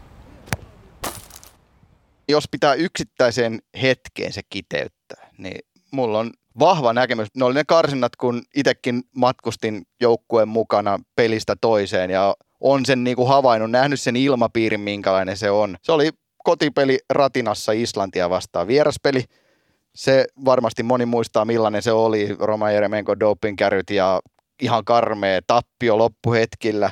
Jos pitää yksittäiseen hetkeen se kiteyttää, niin mulla on vahva näkemys. Ne oli ne karsinnat, kun itsekin matkustin joukkueen mukana pelistä toiseen ja on sen niin kuin havainnut, nähnyt sen ilmapiirin, minkälainen se on. Se oli kotipeli Ratinassa Islantia vastaan vieraspeli. Se varmasti moni muistaa, millainen se oli. Roma Jeremenko dopingkäryt ja ihan karmea tappio loppuhetkillä.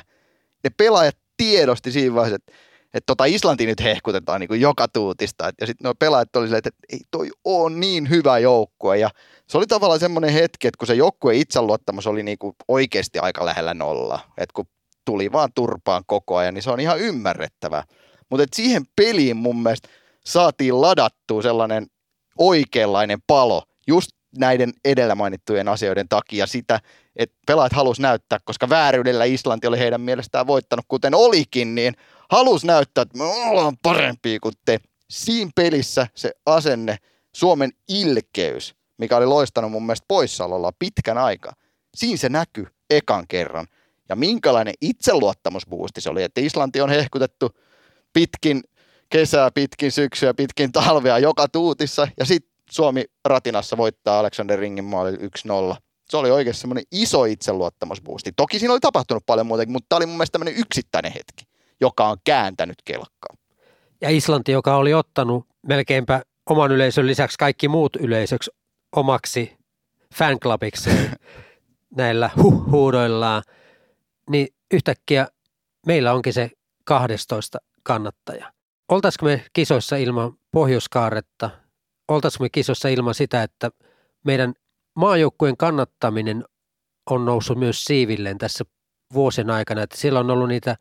Ne pelaajat tiedosti siinä vaiheessa, että että tota Islanti nyt hehkutetaan niin kuin joka tuutista. Ja sitten nuo pelaajat oli silleen, että ei toi on niin hyvä joukkue. Ja se oli tavallaan semmoinen hetki, että kun se joukkue itseluottamus oli niin kuin oikeasti aika lähellä nolla. Että kun tuli vaan turpaan koko ajan, niin se on ihan ymmärrettävä. Mutta siihen peliin mun mielestä saatiin ladattua sellainen oikeanlainen palo just näiden edellä mainittujen asioiden takia sitä, että pelaajat halus näyttää, koska vääryydellä Islanti oli heidän mielestään voittanut, kuten olikin, niin halus näyttää, että me ollaan parempia kuin te. Siinä pelissä se asenne, Suomen ilkeys, mikä oli loistanut mun mielestä poissaololla pitkän aikaa, siinä se näkyy ekan kerran. Ja minkälainen itseluottamusbuusti se oli, että Islanti on hehkutettu pitkin kesää, pitkin syksyä, pitkin talvea joka tuutissa, ja sitten Suomi ratinassa voittaa Alexander Ringin maali 1-0. Se oli oikein semmoinen iso itseluottamusboosti. Toki siinä oli tapahtunut paljon muutenkin, mutta tämä oli mun mielestä tämmöinen yksittäinen hetki, joka on kääntänyt kelkkaa. Ja Islanti, joka oli ottanut melkeinpä oman yleisön lisäksi kaikki muut yleisöksi omaksi fanclubikseen näillä huh- huudoillaan, niin yhtäkkiä meillä onkin se 12 kannattaja. Oltaisiko me kisoissa ilman pohjoiskaaretta, oltaisiko me kisoissa ilman sitä, että meidän maajoukkueen kannattaminen on noussut myös siivilleen tässä vuosien aikana, että siellä on ollut niitä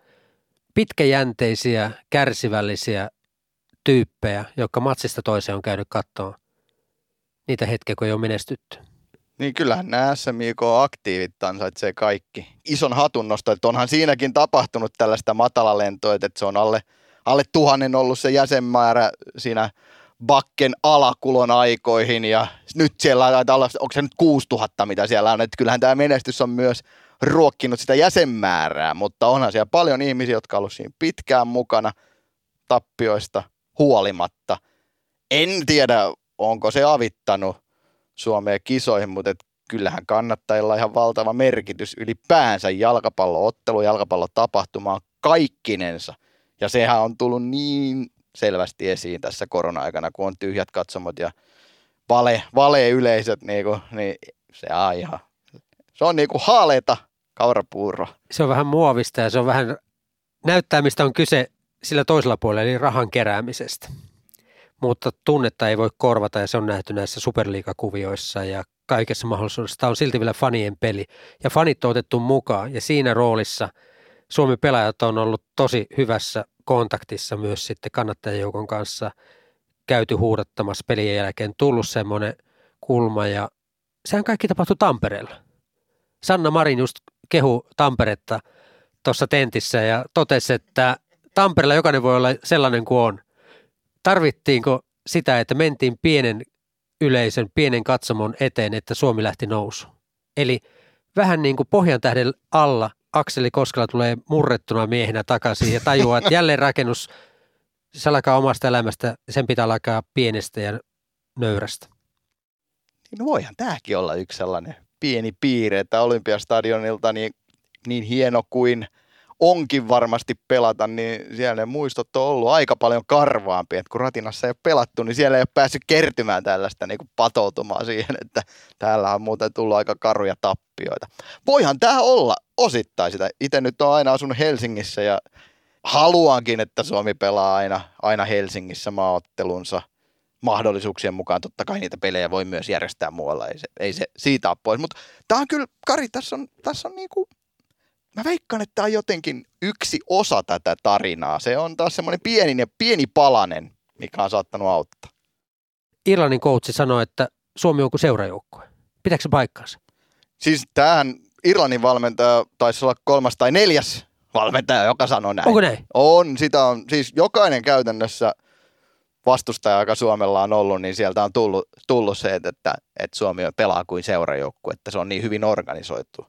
pitkäjänteisiä, kärsivällisiä tyyppejä, jotka matsista toiseen on käynyt katsomaan niitä hetkiä, kun ei ole menestytty. Niin kyllähän nämä SMIK-aktiivit ansaitsee kaikki. Ison hatunnosto, että onhan siinäkin tapahtunut tällaista matalalentoa, että se on alle, alle tuhannen ollut se jäsenmäärä siinä Bakken alakulon aikoihin ja nyt siellä taitaa olla, onko se nyt 6000 mitä siellä on, että kyllähän tämä menestys on myös ruokkinut sitä jäsenmäärää, mutta onhan siellä paljon ihmisiä, jotka on ollut siinä pitkään mukana tappioista huolimatta. En tiedä, onko se avittanut Suomeen kisoihin, mutta et kyllähän kannattajilla ihan valtava merkitys ylipäänsä jalkapalloottelu, jalkapallotapahtuma on kaikkinensa Ja sehän on tullut niin selvästi esiin tässä korona-aikana, kun on tyhjät katsomot ja vale, vale-yleisöt, niin, kuin, niin se on ihan, se on niin kuin haaleita kaurapuuro. Se on vähän muovista ja se on vähän, näyttää mistä on kyse sillä toisella puolella, eli rahan keräämisestä. Mutta tunnetta ei voi korvata ja se on nähty näissä superliikakuvioissa ja kaikessa mahdollisuudessa. Tämä on silti vielä fanien peli ja fanit on otettu mukaan ja siinä roolissa Suomen pelaajat on ollut tosi hyvässä kontaktissa myös sitten kannattajajoukon kanssa käyty huudattamassa pelien jälkeen, tullut semmoinen kulma ja sehän kaikki tapahtui Tampereella. Sanna Marin just kehu Tamperetta tuossa tentissä ja totesi, että Tampereella jokainen voi olla sellainen kuin on. Tarvittiinko sitä, että mentiin pienen yleisön, pienen katsomon eteen, että Suomi lähti nousu? Eli vähän niin kuin pohjan tähden alla Akseli Koskela tulee murrettuna miehenä takaisin ja tajuaa, että jälleen rakennus, se alkaa omasta elämästä, sen pitää alkaa pienestä ja nöyrästä. No voihan tämäkin olla yksi sellainen pieni piirre, että Olympiastadionilta niin, niin hieno kuin onkin varmasti pelata, niin siellä ne muistot on ollut aika paljon karvaampi. että kun Ratinassa ei ole pelattu, niin siellä ei ole päässyt kertymään tällaista niin kuin patoutumaan siihen, että täällä on muuten tullut aika karuja tappioita. Voihan tämä olla osittain sitä. Itse nyt on aina asunut Helsingissä ja haluankin, että Suomi pelaa aina, aina Helsingissä maaottelunsa mahdollisuuksien mukaan. Totta kai niitä pelejä voi myös järjestää muualla, ei se, ei se siitä ole pois. Mutta tämä on kyllä, Kari, tässä on, tässä on niinku, mä veikkaan, että tämä on jotenkin yksi osa tätä tarinaa. Se on taas semmoinen pieni ja pieni palanen, mikä on saattanut auttaa. Irlannin koutsi sanoi, että Suomi on kuin seurajoukkue. Pitääkö se paikkaansa? Siis tähän Irlannin valmentaja taisi olla kolmas tai neljäs valmentaja, joka sanoi näin. Onko näin? On, sitä on. Siis jokainen käytännössä vastustaja, joka Suomella on ollut, niin sieltä on tullut, tullut se, että, että Suomi pelaa kuin seurajoukku, että se on niin hyvin organisoitu.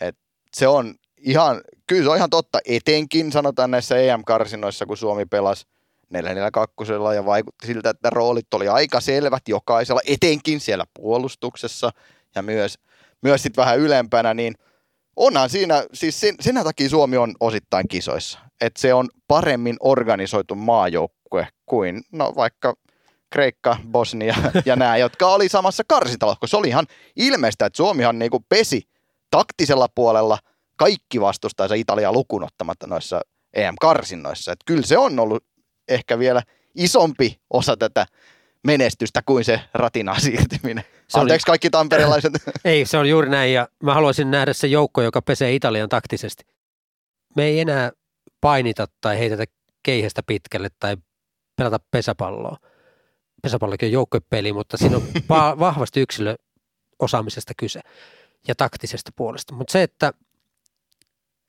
Et se on ihan, kyllä se on ihan totta, etenkin sanotaan näissä EM-karsinoissa, kun Suomi pelasi 442 ja vaikutti siltä, että roolit oli aika selvät jokaisella, etenkin siellä puolustuksessa ja myös, myös sitten vähän ylempänä, niin onhan siinä, siis sen, sen takia Suomi on osittain kisoissa, että se on paremmin organisoitu maajoukkue kuin no vaikka Kreikka, Bosnia ja nämä, jotka oli samassa karsintalohkossa. Se oli ihan ilmeistä, että Suomihan niinku pesi taktisella puolella – kaikki vastustajansa Italia lukunottamatta noissa EM-karsinnoissa. Että kyllä se on ollut ehkä vielä isompi osa tätä menestystä kuin se ratinaan siirtyminen. Se Anteeksi oli... kaikki tamperelaiset. ei, se on juuri näin ja mä haluaisin nähdä se joukko, joka pesee Italian taktisesti. Me ei enää painita tai heitetä keihästä pitkälle tai pelata pesäpalloa. Pesäpallokin on joukkuepeli, mutta siinä on vahvasti yksilöosaamisesta kyse ja taktisesta puolesta. Mutta se, että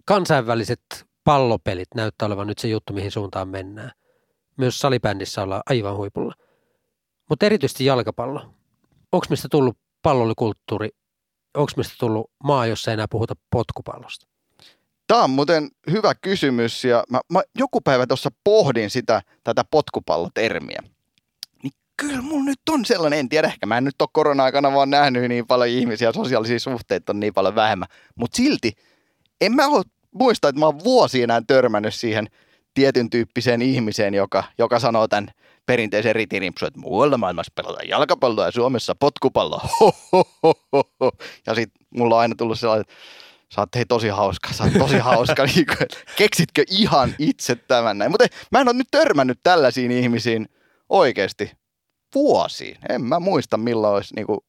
kansainväliset pallopelit näyttää olevan nyt se juttu, mihin suuntaan mennään. Myös salibändissä ollaan aivan huipulla. Mutta erityisesti jalkapallo. Onko mistä tullut pallolikulttuuri? Onko mistä tullut maa, jossa ei enää puhuta potkupallosta? Tämä on muuten hyvä kysymys ja mä, mä joku päivä tuossa pohdin sitä, tätä potkupallotermiä. Niin kyllä mulla nyt on sellainen, en tiedä, ehkä mä en nyt ole korona-aikana vaan nähnyt niin paljon ihmisiä, sosiaalisia suhteita on niin paljon vähemmän. Mutta silti en mä ole muista, että mä oon vuosi enää törmännyt siihen tietyn tyyppiseen ihmiseen, joka, joka sanoo tämän perinteisen ritirimpsun, että muualla maailmassa pelataan jalkapalloa ja Suomessa potkupalloa. Ja sitten mulla on aina tullut sellainen, että sä oot hei tosi hauska, sä oot tosi hauska, niin kuin, keksitkö ihan itse tämän näin. Mutta mä en ole nyt törmännyt tällaisiin ihmisiin oikeasti vuosiin. En mä muista milloin olisi niin kuin,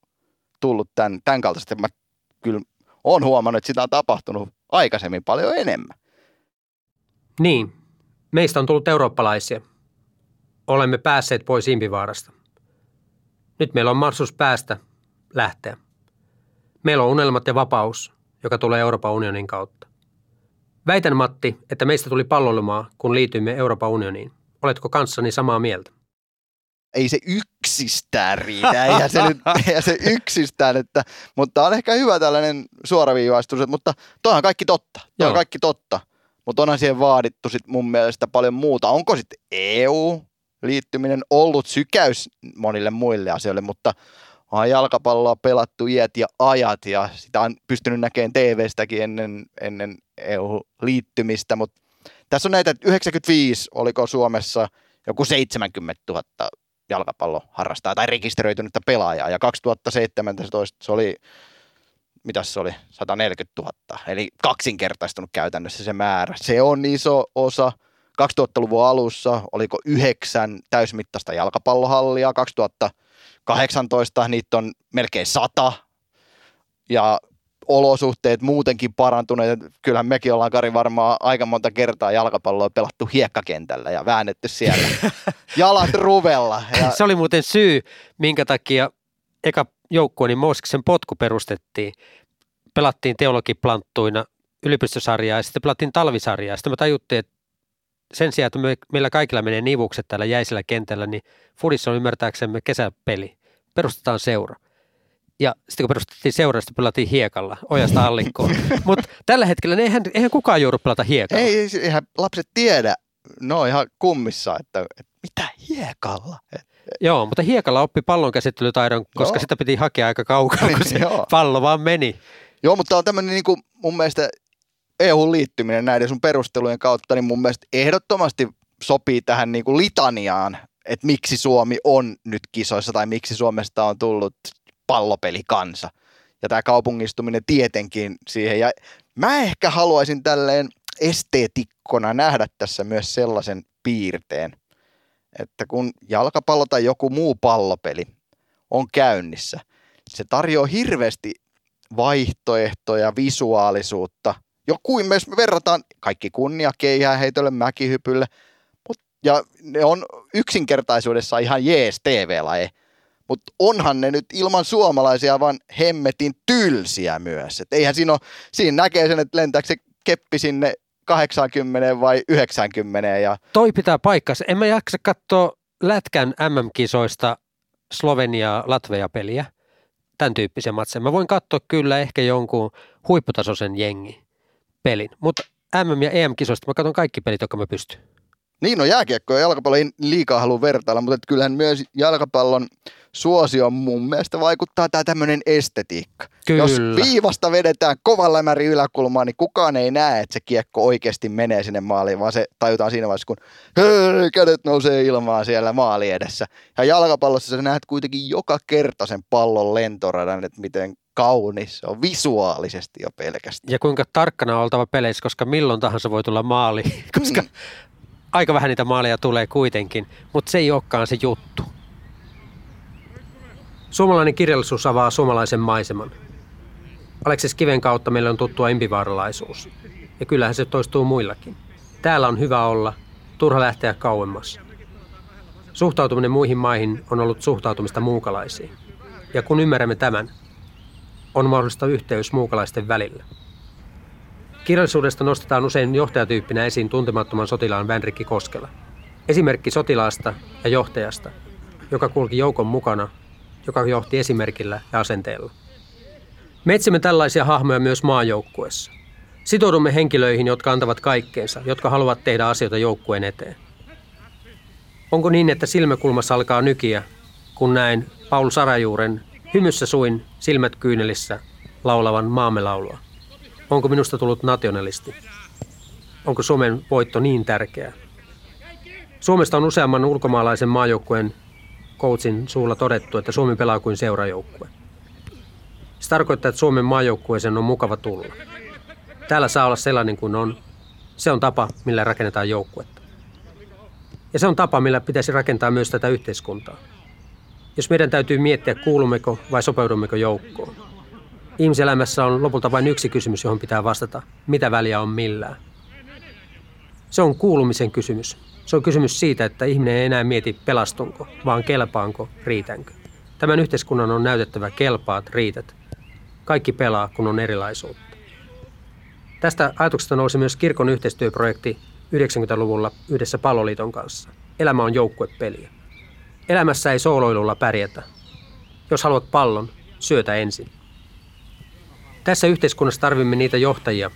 tullut tämän, tämän kaltaisesti. Mä kyllä oon huomannut, että sitä on tapahtunut aikaisemmin paljon enemmän. Niin, meistä on tullut eurooppalaisia. Olemme päässeet pois Impivaarasta. Nyt meillä on mahdollisuus päästä, lähteä. Meillä on unelmat ja vapaus, joka tulee Euroopan unionin kautta. Väitän Matti, että meistä tuli palloilumaa, kun liityimme Euroopan unioniin. Oletko kanssani samaa mieltä? Ei se yksistään riitä, eihän se, nyt, eihän se yksistään, että, mutta on ehkä hyvä tällainen suoraviivaistus, että, mutta toi on kaikki totta, toi on kaikki totta, mutta onhan siihen vaadittu sit mun mielestä paljon muuta. Onko sitten EU-liittyminen ollut sykäys monille muille asioille, mutta on jalkapalloa pelattu iät ja ajat ja sitä on pystynyt näkemään TV-stäkin ennen, ennen EU-liittymistä, mutta Tässä on näitä, että 95 oliko Suomessa joku 70 000 jalkapalloharrastajaa tai rekisteröitynyttä pelaajaa ja 2017 se oli mitä se oli, 140 000, eli kaksinkertaistunut käytännössä se määrä. Se on iso osa. 2000-luvun alussa oliko yhdeksän täysmittaista jalkapallohallia, 2018 niitä on melkein sata, ja olosuhteet muutenkin parantuneet. Kyllähän mekin ollaan Kari varmaan aika monta kertaa jalkapalloa pelattu hiekkakentällä ja väännetty siellä jalat ruvella. Ja... Se oli muuten syy, minkä takia eka joukkue, niin Moosksen potku perustettiin. Pelattiin teologiplanttuina yliopistosarjaa ja sitten pelattiin talvisarjaa. Sitten me tajuttiin, että sen sijaan, että me, meillä kaikilla menee nivukset täällä jäisellä kentällä, niin Fudissa on ymmärtääksemme kesäpeli. Perustetaan seura. Ja sitten kun perustettiin seura, sitten pelattiin hiekalla, ojasta allikkoon. Mutta tällä hetkellä ne eihän, eihän kukaan joudu pelata hiekalla. Ei, eihän lapset tiedä. No ihan kummissa, että, että mitä hiekalla? Et, Joo, mutta hiekalla oppi pallon käsittelytaidon, koska Joo. sitä piti hakea aika kaukaa, kun se Joo. pallo vaan meni. Joo, mutta on tämmöinen niin kuin mun mielestä EU-liittyminen näiden sun perustelujen kautta, niin mun mielestä ehdottomasti sopii tähän niin kuin litaniaan, että miksi Suomi on nyt kisoissa tai miksi Suomesta on tullut pallopelikansa. Ja tämä kaupungistuminen tietenkin siihen. Ja mä ehkä haluaisin tälleen esteetikkona nähdä tässä myös sellaisen piirteen, että kun jalkapallo tai joku muu pallopeli on käynnissä, se tarjoaa hirveästi vaihtoehtoja, visuaalisuutta. Joku myös me verrataan kaikki kunnia heitolle, mäkihypylle, mut, ja ne on yksinkertaisuudessa ihan jees TV-laje, mutta onhan ne nyt ilman suomalaisia vaan hemmetin tylsiä myös. Et eihän siinä ole, siinä näkee sen, että lentääkö se keppi sinne 80 vai 90. Ja... Toi pitää paikkansa. En mä jaksa katsoa Lätkän MM-kisoista Slovenia-Latvia-peliä, tämän tyyppisen matsen. Mä voin katsoa kyllä ehkä jonkun huipputasoisen jengi pelin, mutta MM- ja EM-kisoista mä katson kaikki pelit, jotka mä pystyn. Niin, no jääkiekko ja jalkapallo ei liikaa halua vertailla, mutta kyllähän myös jalkapallon suosio mun mielestä vaikuttaa tämä tämmöinen estetiikka. Kyllä. Jos viivasta vedetään kovan lämäri yläkulmaan, niin kukaan ei näe, että se kiekko oikeasti menee sinne maaliin, vaan se tajutaan siinä vaiheessa, kun kädet nousee ilmaan siellä maali edessä. Ja jalkapallossa sä näet kuitenkin joka kerta sen pallon lentoradan, että miten kaunis se on visuaalisesti jo pelkästään. Ja kuinka tarkkana on oltava peleissä, koska milloin tahansa voi tulla maali, koska mm. aika vähän niitä maaleja tulee kuitenkin, mutta se ei olekaan se juttu. Suomalainen kirjallisuus avaa suomalaisen maiseman. Aleksis Kiven kautta meille on tuttua impivaaralaisuus. Ja kyllähän se toistuu muillakin. Täällä on hyvä olla, turha lähteä kauemmas. Suhtautuminen muihin maihin on ollut suhtautumista muukalaisiin. Ja kun ymmärrämme tämän, on mahdollista yhteys muukalaisten välillä. Kirjallisuudesta nostetaan usein johtajatyyppinä esiin tuntemattoman sotilaan Vänrikki Koskela. Esimerkki sotilaasta ja johtajasta, joka kulki joukon mukana joka johti esimerkillä ja asenteella. Me etsimme tällaisia hahmoja myös maajoukkuessa. Sitoudumme henkilöihin, jotka antavat kaikkeensa, jotka haluavat tehdä asioita joukkueen eteen. Onko niin, että silmäkulmassa alkaa nykiä, kun näin Paul Sarajuuren hymyssä suin silmät kyynelissä laulavan maamme laulua? Onko minusta tullut nationalisti? Onko Suomen voitto niin tärkeä? Suomesta on useamman ulkomaalaisen maajoukkueen coachin suulla todettu, että Suomi pelaa kuin seurajoukkue. Se tarkoittaa, että Suomen maajoukkueeseen on mukava tulla. Täällä saa olla sellainen kuin on. Se on tapa, millä rakennetaan joukkuetta. Ja se on tapa, millä pitäisi rakentaa myös tätä yhteiskuntaa. Jos meidän täytyy miettiä, kuulummeko vai sopeudummeko joukkoon. Ihmiselämässä on lopulta vain yksi kysymys, johon pitää vastata. Mitä väliä on millään? Se on kuulumisen kysymys. Se on kysymys siitä, että ihminen ei enää mieti pelastunko, vaan kelpaanko, riitänkö. Tämän yhteiskunnan on näytettävä kelpaat, riität. Kaikki pelaa, kun on erilaisuutta. Tästä ajatuksesta nousi myös kirkon yhteistyöprojekti 90-luvulla yhdessä Palloliiton kanssa. Elämä on joukkuepeliä. Elämässä ei sooloilulla pärjätä. Jos haluat pallon, syötä ensin. Tässä yhteiskunnassa tarvimme niitä johtajia,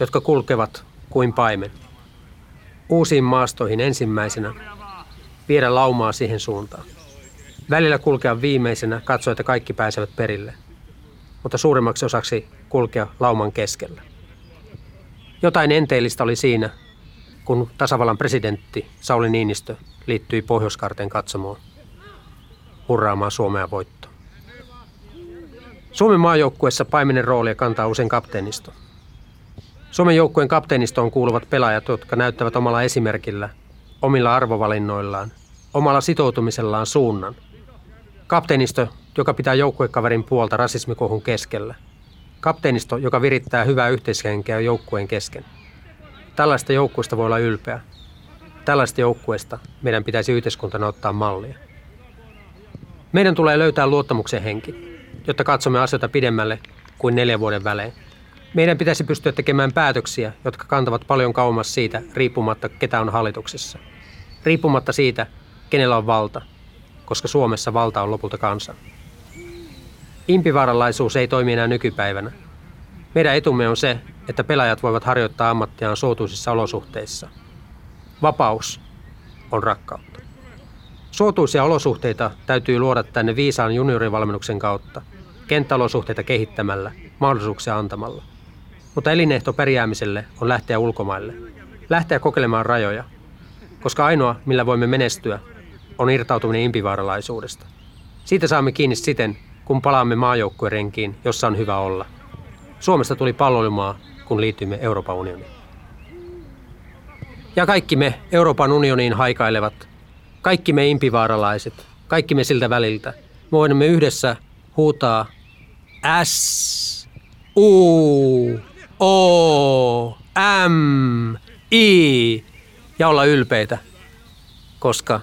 jotka kulkevat kuin paimen – uusiin maastoihin ensimmäisenä, viedä laumaa siihen suuntaan. Välillä kulkea viimeisenä, katsoa, että kaikki pääsevät perille, mutta suurimmaksi osaksi kulkea lauman keskellä. Jotain enteellistä oli siinä, kun tasavallan presidentti Sauli Niinistö liittyi Pohjoiskarteen katsomoon hurraamaan Suomea voittoon. Suomen maajoukkuessa paimenen roolia kantaa usein kapteenisto. Suomen joukkueen kapteenistoon kuuluvat pelaajat, jotka näyttävät omalla esimerkillä, omilla arvovalinnoillaan, omalla sitoutumisellaan suunnan. Kapteenisto, joka pitää joukkuekaverin puolta rasismikohun keskellä. Kapteenisto, joka virittää hyvää yhteishenkeä joukkueen kesken. Tällaista joukkueesta voi olla ylpeä. Tällaista joukkueesta meidän pitäisi yhteiskuntana ottaa mallia. Meidän tulee löytää luottamuksen henki, jotta katsomme asioita pidemmälle kuin neljän vuoden välein. Meidän pitäisi pystyä tekemään päätöksiä, jotka kantavat paljon kauemmas siitä, riippumatta ketä on hallituksessa. Riippumatta siitä, kenellä on valta, koska Suomessa valta on lopulta kansan. Impivaaralaisuus ei toimi enää nykypäivänä. Meidän etumme on se, että pelaajat voivat harjoittaa ammattiaan suotuisissa olosuhteissa. Vapaus on rakkautta. Suotuisia olosuhteita täytyy luoda tänne viisaan juniorivalmennuksen kautta, kenttäolosuhteita kehittämällä, mahdollisuuksia antamalla. Mutta elinehto pärjäämiselle on lähteä ulkomaille, lähteä kokeilemaan rajoja, koska ainoa, millä voimme menestyä, on irtautuminen impivaaralaisuudesta. Siitä saamme kiinni siten, kun palaamme maajoukkuerenkiin, jossa on hyvä olla. Suomesta tuli palloilumaa, kun liityimme Euroopan unioniin. Ja kaikki me Euroopan unioniin haikailevat, kaikki me impivaaralaiset, kaikki me siltä väliltä, me voimme yhdessä huutaa S, U, O, M, I ja olla ylpeitä, koska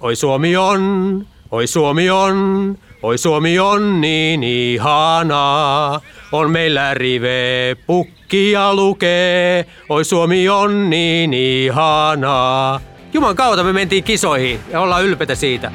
oi Suomi on, oi Suomi on, oi Suomi on niin ihanaa. On meillä rive pukki ja lukee, oi Suomi on niin ihanaa. Juman kautta me mentiin kisoihin ja ollaan ylpeitä siitä.